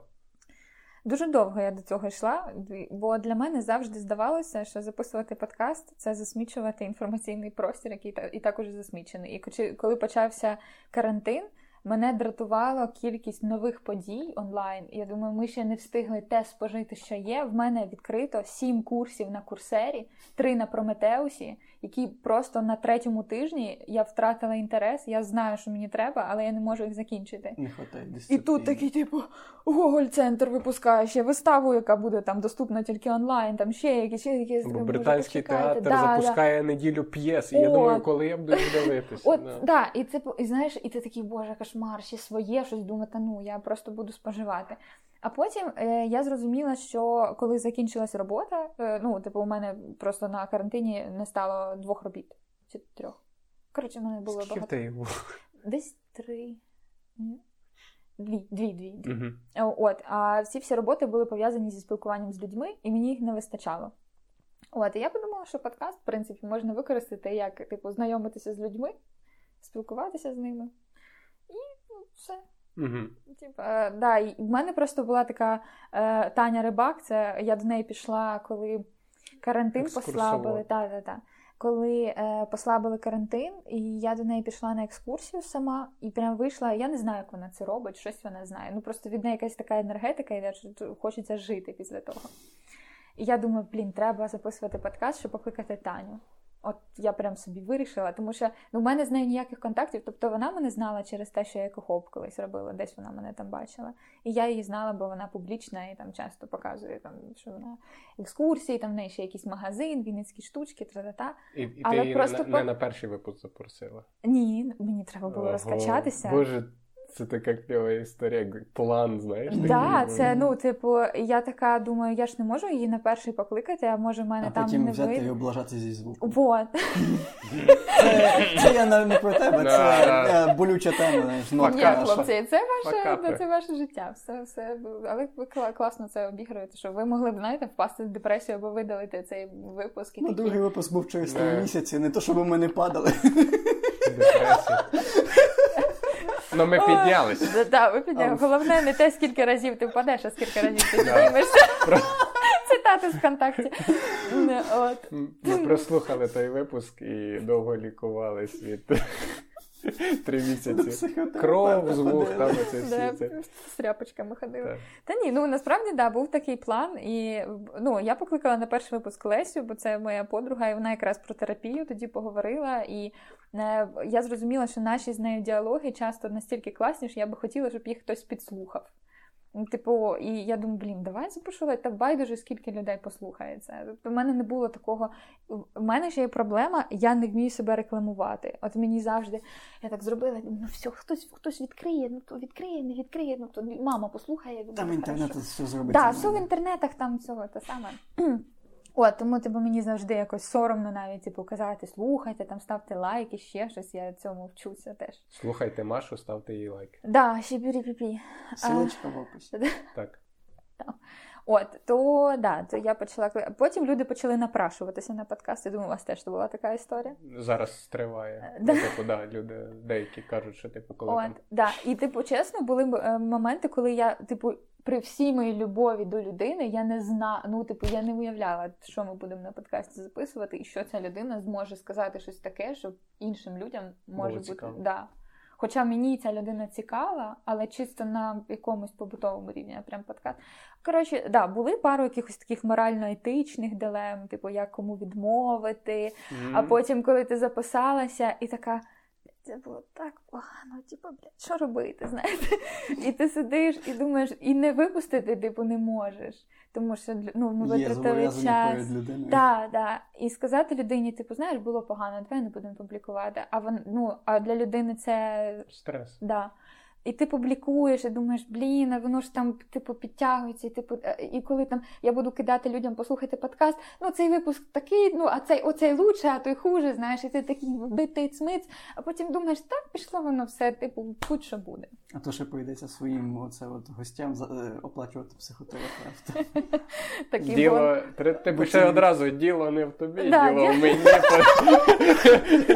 Дуже довго я до цього йшла, бо для мене завжди здавалося, що записувати подкаст це засмічувати інформаційний простір, який і також засмічений. І коли почався карантин, мене дратувала кількість нових подій онлайн. Я думаю, ми ще не встигли те спожити, що є. В мене відкрито сім курсів на курсері, три на Прометеусі, які просто на третьому тижні я втратила інтерес. Я знаю, що мені треба, але я не можу їх закінчити. Не хватає І тут такий, типу, Гоголь центр випускає ще виставу, яка буде там доступна тільки онлайн, там ще якісь, ще якісь. Британський театр Да, да. запускає неділю п'єс, і я думаю, коли я буду дивитися. От, Да. да, і це і знаєш, і ти такий, боже, кошмар, ще своє, щось думати, ну я просто буду споживати. А потім е, я зрозуміла, що коли закінчилась робота, е, ну, типу, у мене просто на карантині не стало двох робіт чи трьох. Коротше, в мене було Скільки багато. тебе було? Десь три. Дві, дві, дві. дві. Е, От, а всі всі роботи були пов'язані зі спілкуванням з людьми, і мені їх не вистачало. От, і я подумала, що подкаст, в принципі, можна використати як типу, знайомитися з людьми, спілкуватися з ними. І все. Мгм. Типа, е, да, і в мене просто була така е, Таня Рибак. Це я до неї пішла, коли карантин послабили. Та, та, та. Коли е, послабили карантин, і я до неї пішла на екскурсію сама, і прям вийшла. Я не знаю, як вона це робить, щось вона знає. Ну просто від неї якась така енергетика тут хочеться жити після того. І я думаю, блін, треба записувати подкаст, щоб покликати Таню. От я прям собі вирішила, тому що ну, в мене з нею ніяких контактів. Тобто вона мене знала через те, що я екохоп колись робила, десь вона мене там бачила. І я її знала, бо вона публічна і там часто показує, там, що вона екскурсії, там в неї ще якийсь магазин, вінницькі штучки, тра-та-та. І, і ти Але її просто не, по- не на перший випуск запросила. Ні, мені треба було Ого. розкачатися. Боже, це така кльова історія, як план, знаєш? Да, такий, це ну. типу, я така думаю, я ж не можу її на перший покликати, а може в мене А там потім не взяти і облажати зі звуком. Вот. Це, це я не, не про тебе, це Да. е, болюча тема. знаєш, ну, Ні, наша. хлопці, це ваше, Факапи. це ваше життя. Все, все. Але ви кла- класно це обігруєте, що ви могли б, знаєте, впасти в депресію або видалити цей випуск і Ну, такі. другий випуск був через три Да. місяці, не то, щоб ми не падали. Депресія. Ну, ми піднялись. Да, да, ви підняли. Головне не те, скільки разів ти впадеш, а скільки разів ти піднімешся. Цитати з ВКонтакті. От. Ми прослухали той випуск і довго лікувались від три місяці. Кров, звук, вух, там оце всі це. з тряпочками ходили. Та ні, ну насправді да, був такий план. І ну, я покликала на перший випуск Лесю, бо це моя подруга, і вона якраз про терапію тоді поговорила. І е, я зрозуміла, що наші з нею діалоги часто настільки класні, що я би хотіла, щоб їх хтось підслухав. Ну, Типу, і я думаю, блін, давай запишу, та байдуже, скільки людей послухається. Тобто, в мене не було такого. В мене ще є проблема, я не вмію себе рекламувати. От мені завжди я так зробила, ну все, хтось хтось відкриє, ну то відкриє, не відкриє, ну то мама послухає. Там інтернет все зробить. Так, все в інтернетах там цього те саме. От, тому типу, мені завжди якось соромно навіть типу, казати, слухайте, там ставте лайки, ще щось, я цьому вчуся теж. Слухайте Машу, ставте їй лайк. Да, ще пі Силочка в описі. Так. От, то да, то я почала. Потім люди почали напрашуватися на подкасти. Думаю, у вас теж була така історія. Зараз триває. Е, Ну, да. Типу, да, люди деякі кажуть, що типу, коли там да. І, типу, чесно, були моменти, коли я, типу, при всій моїй любові до людини, я не зна... ну, типу, я не уявляла, що ми будемо на подкасті записувати, і що ця людина зможе сказати щось таке, що іншим людям може Було бути. Да. Хоча мені ця людина цікава, але чисто на якомусь побутовому рівні, прям подкаст. Коротше, да, були пару якихось таких морально-етичних дилем, типу, як кому відмовити. А потім, коли ти записалася, і така. Це було так погано, типу, блядь, що робити, знаєте? І ти сидиш і думаєш, і не випустити, типу, не можеш. Тому що ну, ми витратили час. перед да, Так, так. І сказати людині, типу, знаєш, було погано, давай не будемо публікувати. А вон, ну, а для людини це Стрес. Да. І ти публікуєш, і думаєш, блін, а воно ж там типу підтягується, і типу, е, і коли там я буду кидати людям послухати подкаст, ну цей випуск такий, ну а цей оцей лучше, а той хуже, знаєш, і ти такий битий цмиць, а потім думаєш, так пішло воно все, типу, будь що буде. А то ще прийдеться своїм оце от гостям за- е, оплачувати психотерапевта. Діло, ти, ще одразу діло не в тобі, діло в мені.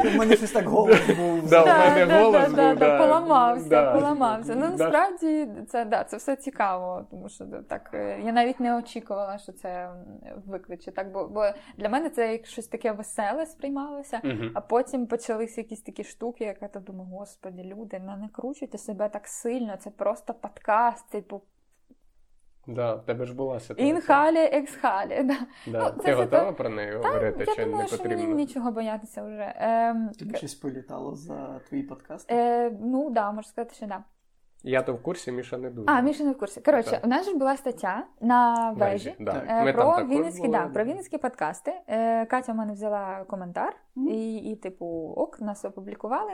У мене щось так голос був. У мене голос був, поламався, Да. поламався. Ну насправді це да, це все цікаво, тому що так е, я навіть не очікувала, що це викличе. Так, бо, бо для мене це як щось таке веселе сприймалося. Мгм. А потім почалися якісь такі штуки, як я то думаю, господи, люди, не накручуйте себе так сильно. Це просто подкаст, типу Да, в тебе ж була ситуація. інхалі, ексхалі. Да. Да. Ну, Ти готова про неї говорити, я чи думаю, не що мені нічого боятися вже. Ем, Тобі щось політало за твій подкаст? е, ну да, можу сказати, що да. Я то в курсі, Міша не дуже. А, Міша не в курсі. Коротше, Так. у нас ж була стаття на вежі. Да. Е, про Вінницькі, були. да, про Вінницькі подкасти. Е, Катя в мене взяла коментар Мгм. і, і, типу, ок, нас опублікували.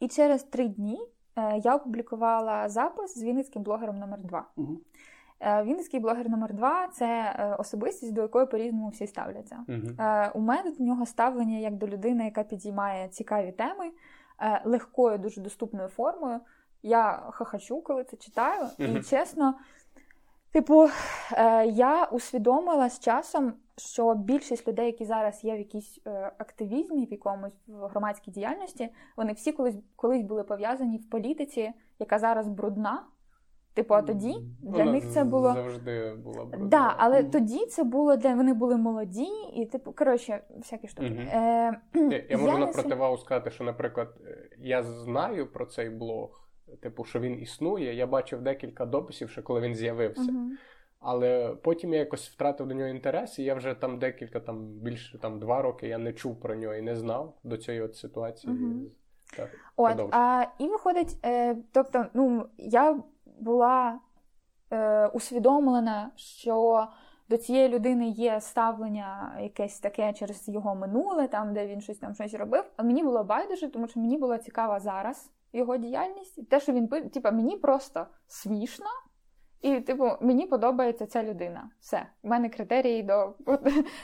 І через три дні е, я опублікувала запис з вінницьким блогером номер 2 Мгм. Е, він такий блогер номер два це е, особистість, до якої по-різному всі ставляться. Угу. У мене до нього ставлення як до людини, яка підіймає цікаві теми легкою, дуже доступною формою. Я хахачу, коли це читаю, і чесно. Типу, я усвідомила з часом, що більшість людей, які зараз є в якійсь активізмі, в якомусь в громадській діяльності, вони всі колись колись були пов'язані в політиці, яка зараз брудна, Типу, а тоді для Вона них це було завжди була брудна. Да, але тоді це було для вони були молоді, і типу, коротше, всякі штуки. Угу. Е, Я, я можу на противагу сказати, що, наприклад, е, я знаю про цей блог, типу, що він існує. Я бачив декілька дописів, ще коли він з'явився. Угу. Але потім я якось втратив до нього інтерес, і я вже там декілька, там більше там два роки я не чув про нього і не знав до цієї от ситуації. Угу. Так, От, а, І виходить, е, тобто, ну, я була е, усвідомлена, що до цієї людини є ставлення якесь таке через його минуле, там де він щось там щось робив. А мені було байдуже, тому що мені була цікава зараз його діяльність. І те, що він типу, мені просто смішно. І, типу, мені подобається ця людина. Все, У мене критерії до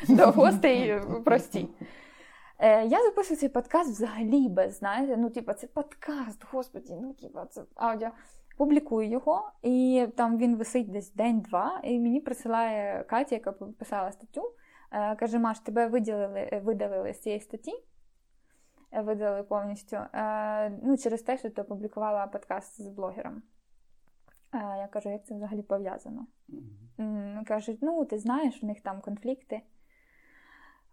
до гостей прості. Е, Я записую цей подкаст взагалі без, знаєте, ну, типу, це подкаст, господі, ну, типу, це аудіо публікую його, і там він висить десь день-два. І мені присилає Катя, яка писала статтю. Е, каже: Маш, тебе виділили, видалили з цієї статті. Е, видали повністю. Е, ну, через те, що ти опублікувала подкаст з блогером. Я кажу, як це взагалі пов'язано? Mm-hmm. Кажуть, ну, ти знаєш, у них там конфлікти.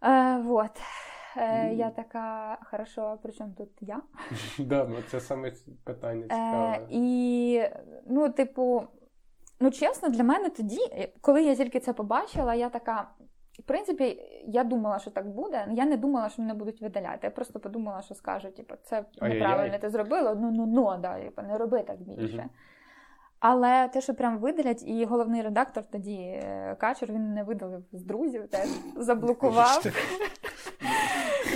Е, вот. Е, Я така, хорошо, а при чому тут я? Да, ну Це саме питання е, цікаве. І, ну, типу, ну, чесно, для мене тоді, коли я тільки це побачила, я така. В принципі, я думала, що так буде. Я не думала, що мене будуть видаляти. Я просто подумала, що скажуть, типу, це неправильно ти зробила, ну ну ну да, типу, не роби так більше. Але те, що прям видалять, і головний редактор тоді е, Качур, він не видалив з друзів, теж заблокував.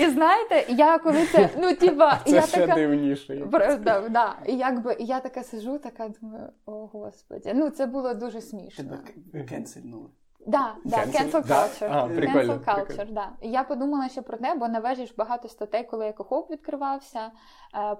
І знаєте, я коли це, ну типа, я ще така дивніше. Да, да. І якби я така сижу, така думаю, о господи. Ну це було дуже смішно. Тебе кенсельнули. Да, да, cancel culture. А, прикольно, cancel culture, да. Я подумала ще про те, бо на вежі ж багато статей, коли екохоп відкривався.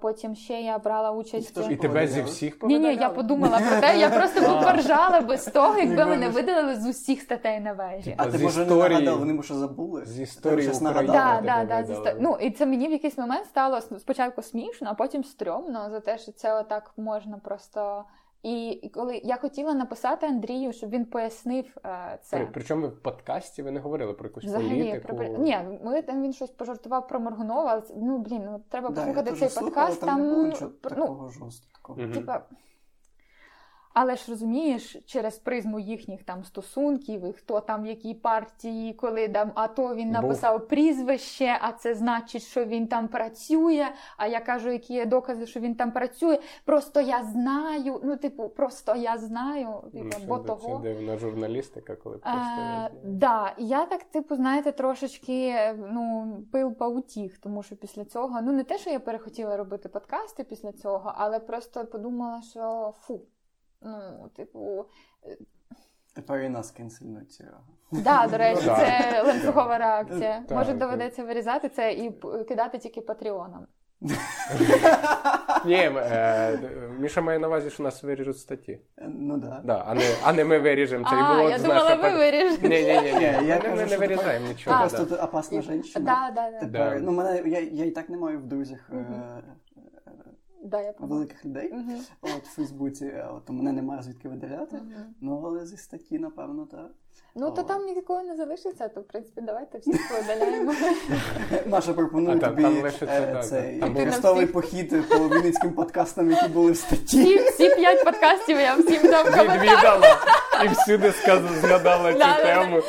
Потім ще я брала участь. І тебе зі всіх Ні, ні, я подумала про те. Я просто поржала без того, якби мене видалили з усіх статей на вежі. А ти може не нагадав, вони може забули. З історії України. Да, да, да, зі sto... Ну, і це мені в якийсь момент стало спочатку смішно, а потім стрьомно за те, що це отак можна просто. І коли я хотіла написати Андрію, щоб він пояснив е, це. При, причому в подкасті ви не говорили про якусь Взагалі, політику? Про... Ні, ми там він щось пожартував про Моргунова. Ну блін, ну треба да, послухати цей слухала, подкаст. Там, там не було ну, такого жорсткого. Типа, але ж розумієш, через призму їхніх там стосунків, і хто там в якій партії, коли там, а то він написав Був. прізвище, а це значить, що він там працює. А я кажу, які є докази, що він там працює. Просто я знаю. Ну, типу, просто я знаю. Типу, ну, бо це, того. Це дивна журналістика, коли просто. А, да, я так, типу, знаєте, трошечки ну, пил паутіх, тому що після цього, ну не те, що я перехотіла робити подкасти після цього, але просто подумала, що фу. Ну, типу. Е, Тепер і нас кенсельнуть цього. Так, до речі, це ланцюгова реакція. Може, доведеться вирізати це і кидати тільки патреонам. Ні, е, Міша має на увазі, що нас виріжуть статті. Ну да. да а, не, а не ми виріжемо. А, я думала, ви виріжете. Ні, ні, ні. Ми не вирізаємо нічого. Просто тут опасна жінка. Ну, мене, я, я і так не маю в друзях Да, я великих людей uh-huh. от, в Фейсбуці, от, мене немає звідки видаляти. Uh-huh. Ну, але зі статті, напевно, так. Ну, О. то там нікого не залишиться, то в принципі давайте всіх видаляємо. Маша пропонує а, тобі там, лишиться, е, цей хрестовий похід по Вінницьким подкастам, які були в статті. Всі, всі п'ять подкастів я всім дам Відвідала і всюди згадала цю тему.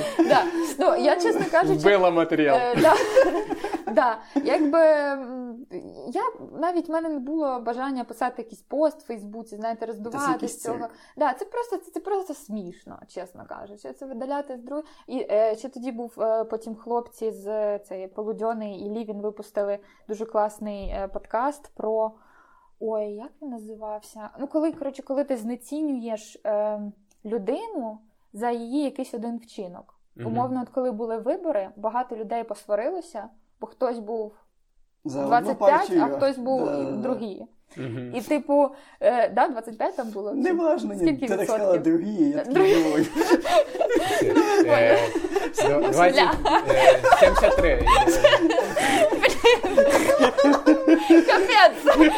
Ну, я, чесно кажучи... Вбила матеріал. Е, да, якби я навіть в мене не було бажання писати якийсь пост в Фейсбуці, знаєте, роздувати з цього. Да, Це просто це, це просто смішно, чесно кажучи. Це видаляти з друг. І е, ще тоді був е, потім хлопці з цієї Полудьони і Лівін випустили дуже класний е, подкаст про. Ой, як він називався? Ну, коли коротше, коли ти знецінюєш. Е, людину за її якийсь один вчинок. Умовно, от коли були вибори, багато людей посварилося, бо хтось був За 25, а хтось був да, другі. да, да. другий. Мгм. І, типу, е, да, 25 там було. Не важно. Скільки Ти так сказала другі, я такий 20, е, 73. Капець!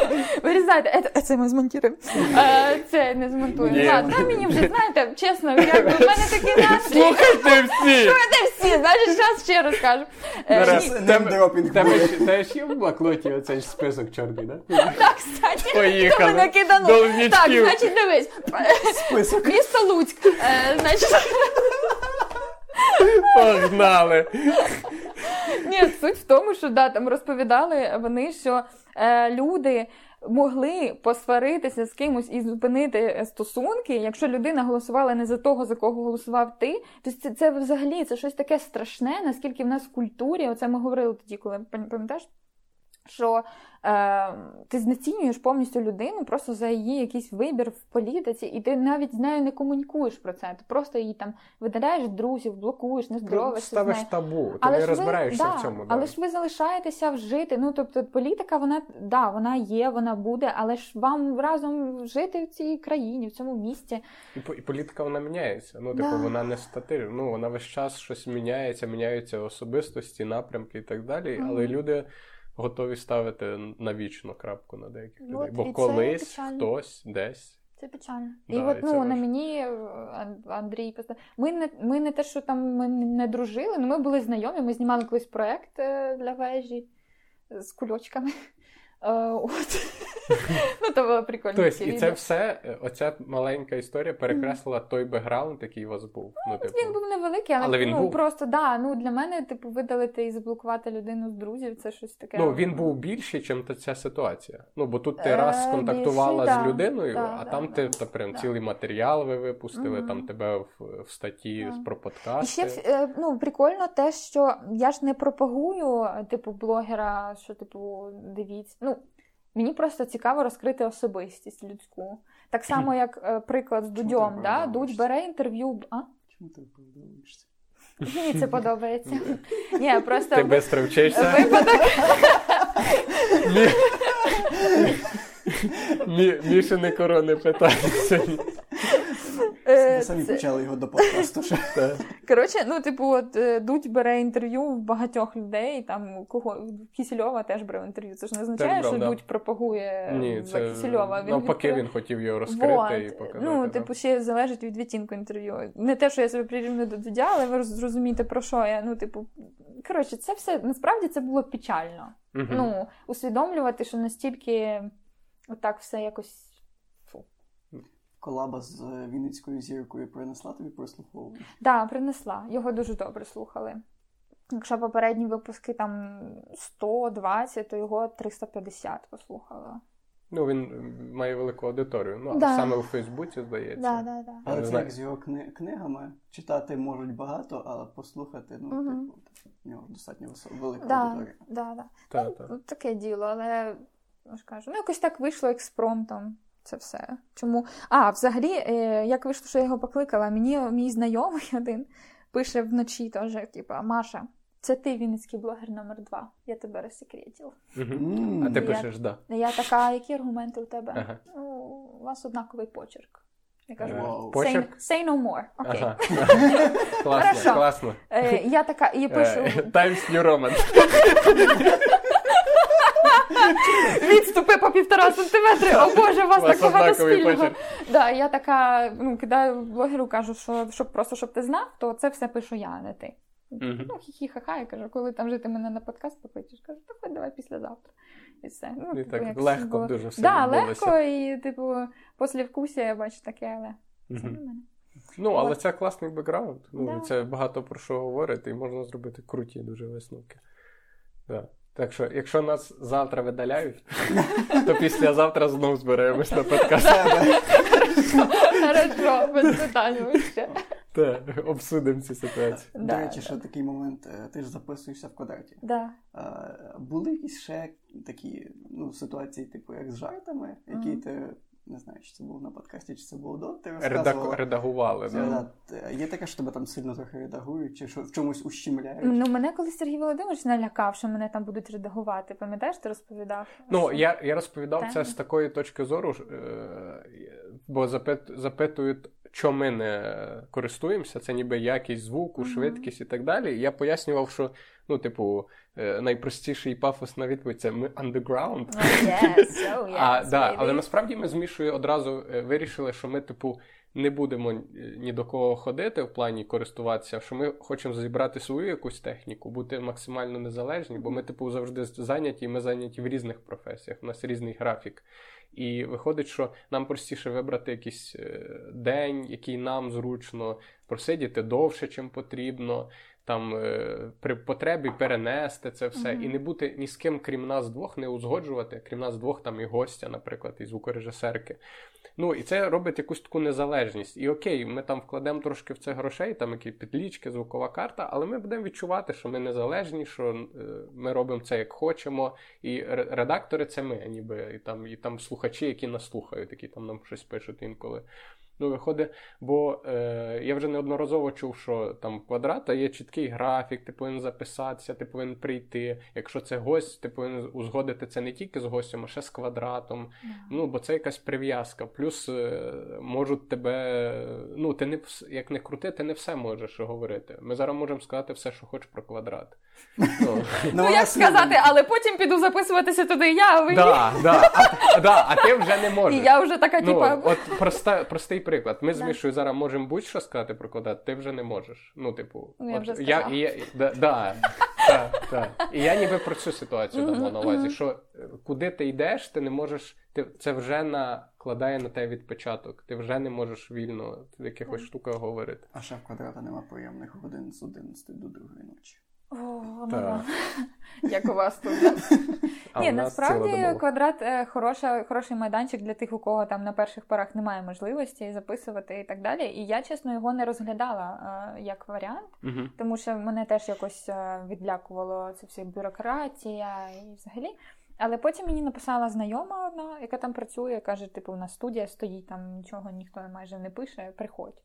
Вирізайте, це, це ми змонтуємо. Е, це не змонтуємо. Ні. Ладно, мені вже, знаєте, чесно, як в мене такий настрій. Слухайте всі! Слухайте всі, значить, зараз ще розкажу. Е, ж є в блокноті оцей список чорний, да? Так, кстати, Поїхали. хто мене киданув. Так, значить, дивись. Список. Місто Луцьк. Е, значить, Погнали! Ні, суть в тому, що да, там розповідали вони, що е, люди могли посваритися з кимось і зупинити стосунки, якщо людина голосувала не за того, за кого голосував ти. Тобто це, це взагалі це щось таке страшне, наскільки в нас в культурі, оце ми говорили тоді, коли пам- пам'ятаєш, що е, ти знецінюєш повністю людину просто за її якийсь вибір в політиці, і ти навіть з нею не комунікуєш про це. Ти просто її там видаляєш друзів, блокуєш, не здоровишся з Ставиш нею. табу, ти Але не ж ви- розбираєшся да, в цьому. Але ж ви залишаєтеся вжити. Ну тобто, політика, вона да, вона є, вона буде, але ж вам разом жити в цій країні, в цьому місті. І, і політика вона міняється. Ну, типу, Да. вона не статична. Ну, вона весь час щось міняється, міняються особистості, напрямки і так далі. Мгм. Але люди готові ставити на вічну крапку на деяких Вот, людей. Бо колись хтось десь. Це печально. Да, і от і ну це на мені е, Ан- Андрій писав. Ми не ми не те, що там ми не дружили, але ми були знайомі. Ми знімали колись проект е, для вежі з кульочками. Е, От. Ну, то було прикольно. Тобто, і це все, оця маленька історія перекреслила той бекграунд, який у вас був. Ну, типу, Він був невеликий, але, Але він ну, був. просто да, ну для мене, типу, видалити і заблокувати людину з друзів, це щось таке. Ну, він був більший, ніж та ця ситуація. Ну, бо тут ти Е, раз сконтактувала з людиною, а там ти та прям цілий матеріал ви випустили, там тебе в, статті про І ще е, ну, прикольно те, що я ж не пропагую, типу, блогера, що, типу, дивіться. Ну, мені просто цікаво розкрити особистість людську. Так само, як е, приклад з Дудьом. Да? Дудь бере інтерв'ю. А? Чому ти оправдовуєшся? Мені це подобається. Ні, просто Ти без вчишся. випадок. Мі... Мі... Мішини корони питається. Е, Ви самі це- почали його до подкасту Коротше, ну, типу, от е, Дудь бере інтерв'ю в багатьох людей, там кого Кісельова теж бере інтерв'ю. Це ж не означає, що да. Дудь пропагує Ні, це Кісельова. Він навпаки, відкрив- він хотів його розкрити Вот. і показати. Ну, типу, ще залежить від відтінку інтерв'ю. Не те, що я себе прирівнюю до Дудя, але ви роз- зрозумієте, про що я. Ну, типу, коротше, це все насправді це було печально. Мгм. Ну, усвідомлювати, що настільки отак все якось. Колаба з е, Вінницькою зіркою принесла тобі прослуховування? Да, принесла. Його дуже добре слухали. Якщо попередні випуски там 120, то його 350 послухала. Ну, він має велику аудиторію. Ну, Да. саме у Фейсбуці, здається. Да, да, да. Але це як з його кни- книгами. Читати можуть багато, але послухати, ну, Мгм. типу, в нього достатньо велика Да, аудиторія. да, да. Та, Ну, та. Таке діло, але я ж кажу, ну якось так вийшло експромтом. Це все. Чому? А, взагалі, е, як вийшло, що я його покликала, мені мій знайомий один пише вночі теж, типа, Маша, це ти Вінницький блогер номер два. Я тебе. М. А ти Я- пишеш, да. Я така, які аргументи у тебе? Ага. Ну, у вас однаковий почерк. Я кажу, say, say no more. Окей. Ага. класно, класно. Е, я така, і пишу, Е, Times New Roman. відступи по півтора сантиметри. О Боже, у вас так багато спільного. Да, я така, ну, кидаю блогеру, кажу, що щоб просто щоб ти знав, то це все пишу я, а не ти. Ну, хі-хі-ха-ха, я кажу, коли там вже ти мене на подкаст покличеш, кажу, та хоч давай післязавтра. І все. Ну, І типу, так легко було. дуже все Да, відбулося. легко, і, типу, після вкуся я бачу таке, але це не мене. Ну, але От. це класний бекграунд. Ну, Да. Це багато про що говорити, і можна зробити круті дуже висновки. Да. Так що, якщо нас завтра видаляють, то післязавтра знову зберемось на подкаст. Хорошо, без питань вище. Так, обсудимо цю ситуацію. До Да, речі, да. ще такий момент. е, Ти ж записуєшся в квадраті. Да. А, були якісь ще такі ну, ситуації, типу, як з жартами, які ти не знаю, чи це було на подкасті, чи це було до. Ти Редаку, редагували, да. да. Є таке, що тебе там сильно трохи редагують, чи що в чомусь ущемляють. Ну, мене коли Сергій Володимирович налякав, що мене там будуть редагувати. Пам'ятаєш, ти розповідав? Ну, я я розповідав Тем? це з такої точки зору, е, бо запит, запитують, що ми не користуємося, це ніби якість звуку, швидкість і так далі. І я пояснював, що ну, типу, е, найпростіший пафосна відповідь це ми underground. Oh, yes, oh, yes, а, да, але насправді ми з Мішою одразу е, вирішили, що ми, типу, не будемо е, ні до кого ходити в плані користуватися, що ми хочемо зібрати свою якусь техніку, бути максимально незалежні, бо ми, типу, завжди зайняті, і ми зайняті в різних професіях, у нас різний графік. І виходить, що нам простіше вибрати якийсь е, день, який нам зручно просидіти довше, чим потрібно. Там е, при потребі перенести це все Мгм. і не бути ні з ким, крім нас двох, не узгоджувати, крім нас двох, там і гостя, наприклад, і звукорежисерки. Ну і це робить якусь таку незалежність. І окей, ми там вкладемо трошки в це грошей, там які підлічки, звукова карта, але ми будемо відчувати, що ми незалежні, що е, ми робимо це як хочемо. І ре- редактори це ми, ніби і там, і там слухачі, які нас слухають, які там нам щось пишуть інколи. Ну, виходить, бо е, я вже неодноразово чув, що там в квадрата є чіткий графік, ти повинен записатися, ти повинен прийти. Якщо це гость, ти повинен узгодити це не тільки з гостем, а ще з квадратом. Ну, бо це якась прив'язка. Плюс е, можуть тебе. Ну, ти не як не крути, ти не все можеш говорити. Ми зараз можемо сказати все, що хочеш про квадрат. Ну, Ну, як сказати, але потім піду записуватися туди я, а ви а, ти вже не І можеш. я вже така, Ну, типа, от простий приклад. Ми з Да. Мішою зараз можемо будь-що сказати про квадрат, ти вже не можеш. Ну, типу, Ну, я от вже я, і я, да, да, та, та. І я ніби про цю ситуацію дамо на увазі, що е, куди ти йдеш, ти не можеш, ти, це вже накладає на тебе відпечаток. Ти вже не можеш вільно в якихось штуках говорити. А ще в квадрата нема приємних годин з 11 до 2 ночі. О, ну, Так. як у вас тут. Ні, насправді квадрат е, хороша, хороший майданчик для тих, у кого там на перших порах немає можливості записувати і так далі. І я, чесно, його не розглядала е, як варіант, тому що мене теж якось е, відлякувало це все бюрократія і взагалі. Але потім мені написала знайома одна, яка там працює, каже: типу, у нас студія стоїть, там нічого ніхто майже не пише, приходь.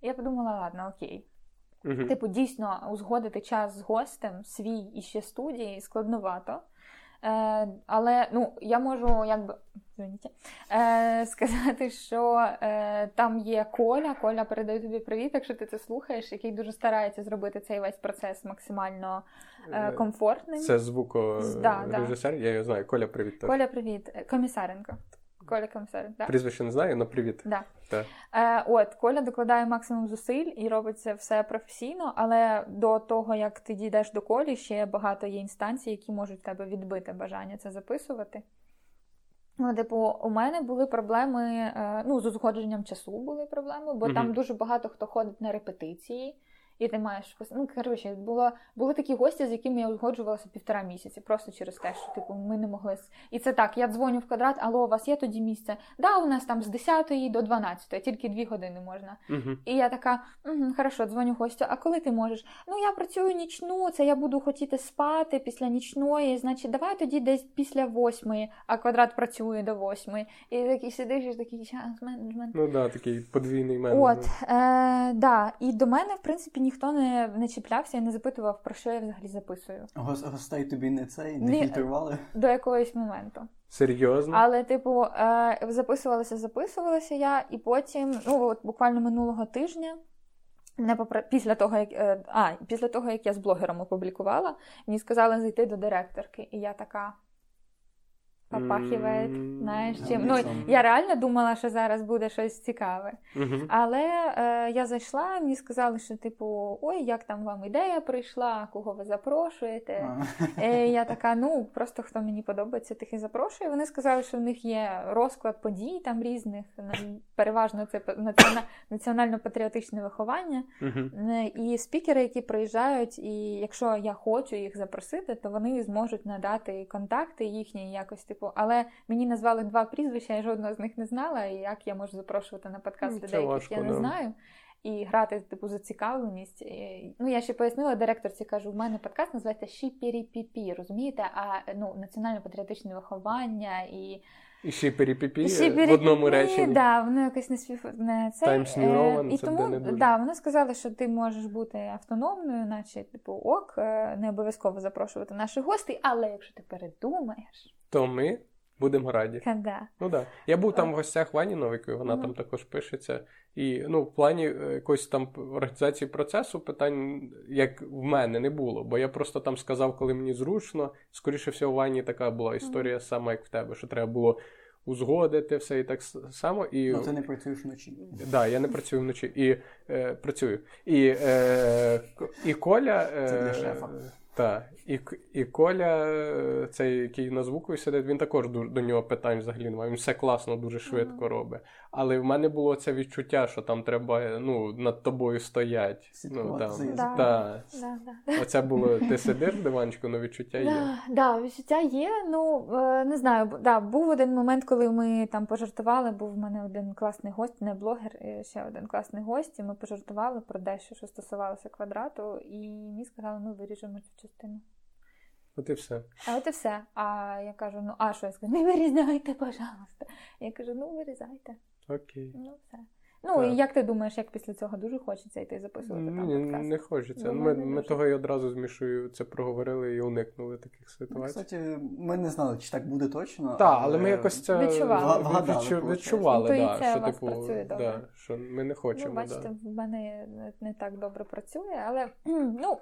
І я подумала, ладно, окей. Мгм. Типу, дійсно узгодити час з гостем свій і ще студії складновато. Е, але ну, я можу якби е, сказати, що е, там є Коля. Коля передає тобі привіт, якщо ти це слухаєш, який дуже старається зробити цей весь процес максимально е, комфортним. Це звуко Да, да. я його знаю. Коля, привіт. Коля, привіт. Е, Комісаренко. Коля Комісаренко. Да? Прізвище не знаю, але привіт. Да. Так. Е, от, Коля докладає максимум зусиль і робить це все професійно, але до того, як ти дійдеш до колі, ще багато є інстанцій, які можуть в тебе відбити бажання це записувати. Ну, типу, у мене були проблеми, е, ну, з узгодженням часу були проблеми, бо Мгм. там дуже багато хто ходить на репетиції. І ти маєш ну, коротше, було, були такі гості, з якими я узгоджувалася півтора місяці, просто через те, що типу ми не могли. І це так, я дзвоню в квадрат, алло, у вас є тоді місце? Да, у нас там з 10 до 12, тільки дві години можна. Угу. І я така, угу, хорошо, дзвоню гостю. А коли ти можеш? Ну я працюю нічну, це я буду хотіти спати після нічної. Значить, давай тоді десь після восьмої, а квадрат працює до восьмої. І такий сидиш і такий час менеджмент. Ну так, да, такий подвійний мене. От, е, да. І до мене, в принципі, ніхто не, не чіплявся і не запитував, про що я взагалі записую. Гос- Гостей тобі не цей, не Ні. фільтрували. До якогось моменту. Серйозно? Але, типу, е, записувалася, записувалася я, і потім, ну от буквально минулого тижня. Мене попра- після того, як е, а, після того, як я з блогером опублікувала, мені сказали зайти до директорки, і я така попахиває, М, знаєш, чим. не Ну, я реально думала, що зараз буде щось цікаве. Угу. Але е, я зайшла, мені сказали, що типу, ой, як там вам ідея прийшла, кого ви запрошуєте. А. Е, я така, ну просто хто мені подобається, тих і запрошую. Вони сказали, що в них є розклад подій там різних, переважно це національно-патріотичне виховання. Е, І спікери, які приїжджають, і якщо я хочу їх запросити, то вони зможуть надати контакти їхні якось, типу. Але мені назвали два прізвища, я жодного з них не знала. І як я можу запрошувати на подкаст людей, яких я не да. знаю. І грати типу зацікавленість. Ну я ще пояснила директорці, кажу, в мене подкаст називається Шіпірі-піпі, розумієте? А ну національно-патріотичне виховання і І ще перепіпі в одному реченні. Да, воно якось не спів... не це. Times New Roman, і це тому, не дуже. да, вони сказали, що ти можеш бути автономною, наче типу ок, е, не обов'язково запрошувати наших гостей, але якщо ти передумаєш, То ми будемо раді. да. Ну да. Я був там в гостях Вані Новикої, вона Мгм. там також пишеться. І ну, в плані е, якоїсь там організації процесу питань, як в мене, не було. Бо я просто там сказав, коли мені зручно. Скоріше всього, в Вані така була історія сама, як в тебе, що треба було узгодити все і так само. І Ну ти не працюєш вночі. Да, я не працюю вночі і е, працюю. І, е, і Коля. Е, Це для шефа. Та, і, К- і Коля, е, цей, який на звуку сидить, він також ду- до нього питань взагалі немає. Він все класно, дуже швидко робить. Але в мене було це відчуття, що там треба ну, над тобою стоять. Ну, там, Да. та. Да, да. Оце було, ти сидиш в диванчику, але відчуття є. Да, да, відчуття є. Ну е, не знаю, да, був один момент, коли ми там пожартували. Був в мене один класний гость, не блогер, е, ще один класний гость. І ми пожартували про дещо, що стосувалося квадрату, і мені сказали, ну виріжемо цю частину. От і все. А от і все. А я кажу: ну а що я скажу? Не вирізайте, пожалуйста. Я кажу, ну вирізайте. Окей. Ну все. Ну Так. і як ти думаєш, як після цього дуже хочеться йти записувати там Ні, подкаст? не хочеться. Ну, Ми, не ми того і одразу з Мішою це проговорили і уникнули таких Ну, ситуацій. Кстати, ми не знали, чи так буде точно. Так, але ми якось це Відчували. Вгадали, відчу- відчували, да, що вас типу, працює добре. да, що ми не хочемо. Ну, бачите, да. в мене не, не так добре працює, але ну.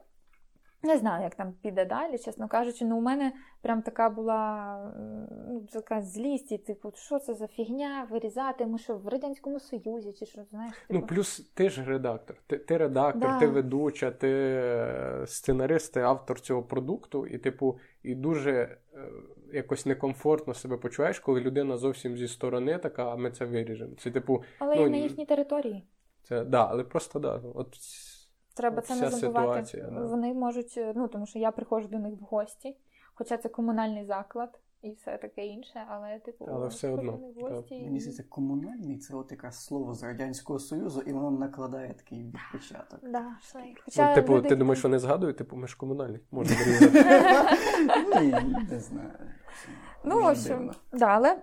Не знаю, як там піде далі, чесно кажучи. Ну, у мене прям така була ну, така злість, і, типу, що це за фігня вирізати? Ми що в Радянському Союзі, чи що знаєш? Ну, Типу, плюс ти ж редактор. Ти, ти редактор, Да. ти ведуча, ти е, сценарист, ти автор цього продукту, і, типу, і дуже е, якось некомфортно себе почуваєш, коли людина зовсім зі сторони така, а ми це виріжемо. Це, типу, але ну, і на їхній території. це да, але просто да. От Треба це не забувати. ситуація, да. Вони можуть, ну тому що я приходжу до них в гості, хоча це комунальний заклад і все таке інше, але типу Але все одно, гості. Мені здається, комунальний це от якраз слово з Радянського Союзу, і воно накладає такий відпечаток. Да. Хоча ну, типу, люди- ти думаєш, вони згадують, типу, ми ж комунальні, можна. Ні, не знаю. Ну, в общем, да, але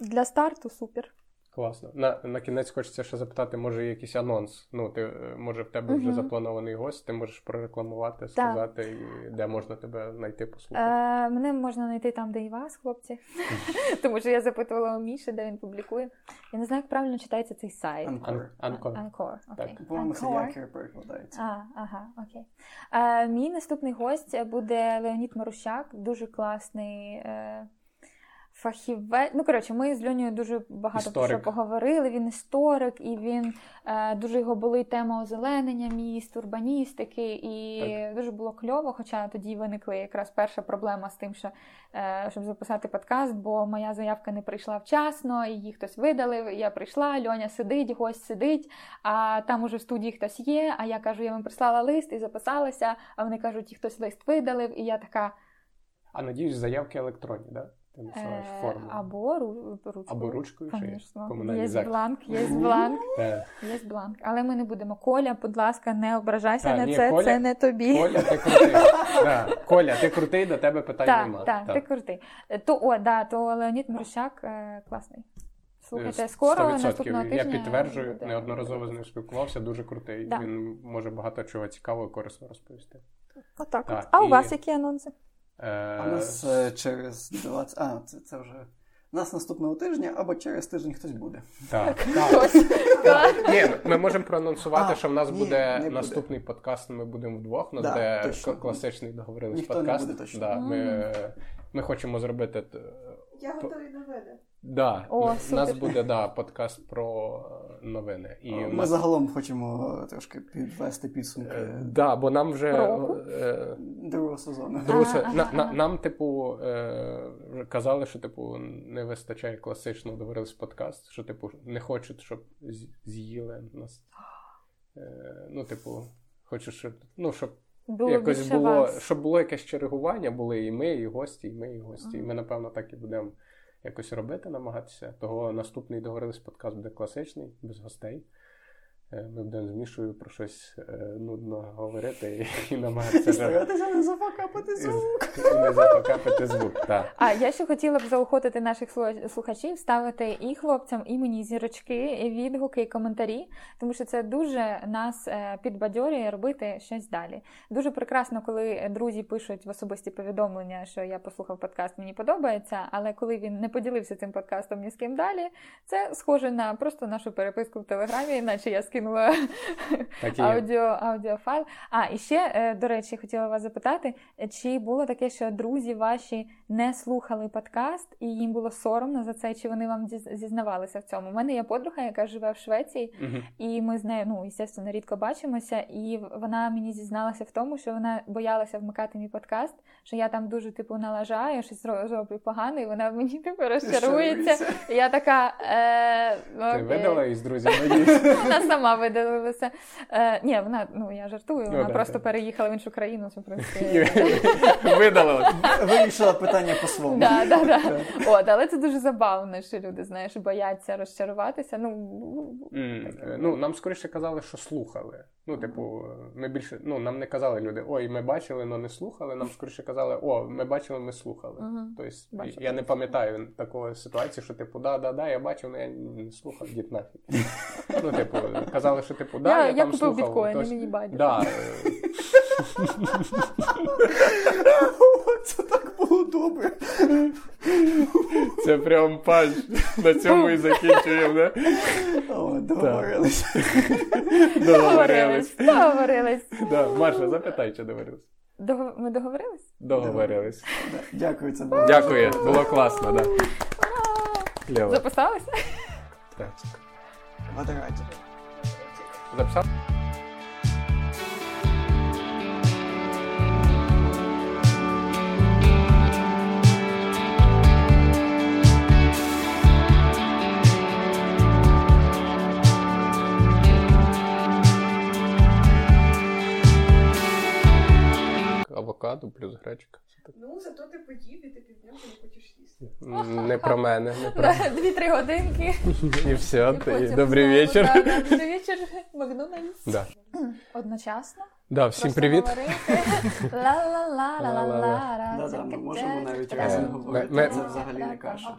для старту супер. Класно. На, на кінець хочеться ще запитати, може, якийсь анонс. Ну, ти е, може в тебе вже Мгм. запланований гость, ти можеш прорекламувати, сказати, і де можна тебе знайти, послухати. Е, мене можна знайти там, де і вас, хлопці. Тому що я запитувала у Міші, де він публікує. Я не знаю, як правильно читається цей сайт. Anchor. Anchor. Anchor. По-моєму, це Anchor. якір перекладається. А, ага, окей. Е, мій наступний гость буде Леонід Марущак, дуже класний е, фахівець. Ну, коротше, ми з Льонію дуже багато про що поговорили. Він історик, і він е, дуже його болить тема озеленення міст, урбаністики, і дуже було кльово. Хоча тоді виникла якраз перша проблема з тим, що е, щоб записати подкаст, бо моя заявка не прийшла вчасно, її хтось видалив. Я прийшла, Льоня сидить, гость сидить, а там уже в студії хтось є. А я кажу, я вам прислала лист і записалася. А вони кажуть, хтось лист видалив, і я така. А надіюсь, заявки електронні, да? Ти насилаєш Е, форму. або ру, ручкою. Або ручкою чи комунальний Є бланк, є бланк, Е, є бланк. Але ми не будемо. Коля, будь ласка, не ображайся Та, на ні, це, Коля- це не тобі. Коля, ти крутий. Да. Коля, ти крутий, до тебе питань нема. Так, ти крутий. То, о, да, то Леонід Мрущак е, класний. Слухайте, Е, скоро наступного тижня. Я підтверджую, буде- неодноразово з ним спілкувався, дуже крутий. Да. Він може багато чого цікавого і корисного розповісти. Отак. От. А у вас які анонси? Е, А нас е, через 20... А, це, це вже... Нас наступного тижня або через тиждень хтось буде. Так, так. Так. Ні, ми можемо проанонсувати, А, що в нас ні, буде буде. наступний подкаст. Ми будемо вдвох. У нас Да, буде точно. класичний договорились Ніхто не подкаст. буде точно. Да, ми, ми хочемо зробити. Я готові новини. Да, О, у нас буде да, подкаст про е, новини. І у Ми нас, загалом хочемо е, трошки підвести підсумки е, да, бо нам вже е, другого сезону. Друзі, Ага, на, на, нам, типу, е, казали, що типу не вистачає класичного договорились подкаст, що типу не хочуть, щоб з'їли нас. Е, ну, типу, хочуть, щоб ну, щоб Було якось було, вас. щоб було якесь чергування, були і ми, і гості, і ми, і гості. І ми, напевно, так і будемо якось робити, намагатися. Того наступний договорились подкаст буде класичний, без гостей. Е, ми будемо з Мішою про щось е, нудно говорити і намагатися І старатися не зафакапати звук. і не зафакапити звук. Так. А я ще хотіла б заохотити наших слухачів ставити і хлопцям, і мені зірочки, і відгуки, і коментарі, тому що це дуже нас е, підбадьорює робити щось далі. Дуже прекрасно, коли друзі пишуть в особисті повідомлення, що я послухав подкаст, мені подобається. Але коли він не поділився цим подкастом ні з ким далі, це схоже на просто нашу переписку в телеграмі, іначе я скинула Так аудіо, аудіофайл. А і ще, е, до речі, хотіла вас запитати, е, чи було таке, що друзі ваші не слухали подкаст, і їм було соромно за це, чи вони вам зізнавалися в цьому? У мене є подруга, яка живе в Швеції, і ми з нею, ну, звісно, рідко бачимося, і вона мені зізналася в тому, що вона боялася вмикати мій подкаст, що я там дуже типу налажаю, щось ро- роблю погано, і вона мені типу розчарується. І я така. Е, Ти видала із друзів? Вона сама видалилася. Е, ні, вона, ну я жартую, Ну, вона да, просто так. переїхала в іншу країну. Це, в принципі, Видалила. Вирішила питання по-своєму. Да, да, да. От, але це дуже забавно, що люди, знаєш, бояться розчаруватися. Ну, е, Ну, нам скоріше казали, що слухали. Ну, типу, ми більше, ну, нам не казали люди, ой, ми бачили, але не слухали. Нам скоріше казали, о, ми бачили, ми слухали. Мгм. Тобто, Бачу. я не пам'ятаю такої ситуації, що, типу, да, да, да, я бачив, але я не слухав, дід нафіг. Ну, типу, казали, що типу, да, я, я, я там купив слухав. біткоїни, Тобто, мені байдуже. Да, е, Це так було добре. це прям панч. На цьому і закінчуємо, да? О, договорилися. Договорились. Договорились. Да. Маша, запитай, чи договорились. Дого- Ми договорились? Договорились. Дякую, це було. Дякую, було класно, да. Клево. Записалися? Так. Модератор. Записав? Авокадо плюс гречка. Ну, зато ти поїв і ти півдня не хочеш їсти. Не про мене, не про мене. Дві-три годинки. І все, І потім добрий знову, вечір. да, да, Добрий вечір, Макдональдс. Да. Одночасно. Да, всім привіт. Ла-ла-ла-ла-ла-ла. Ми можемо навіть Е, разом говорити. Це взагалі не каша.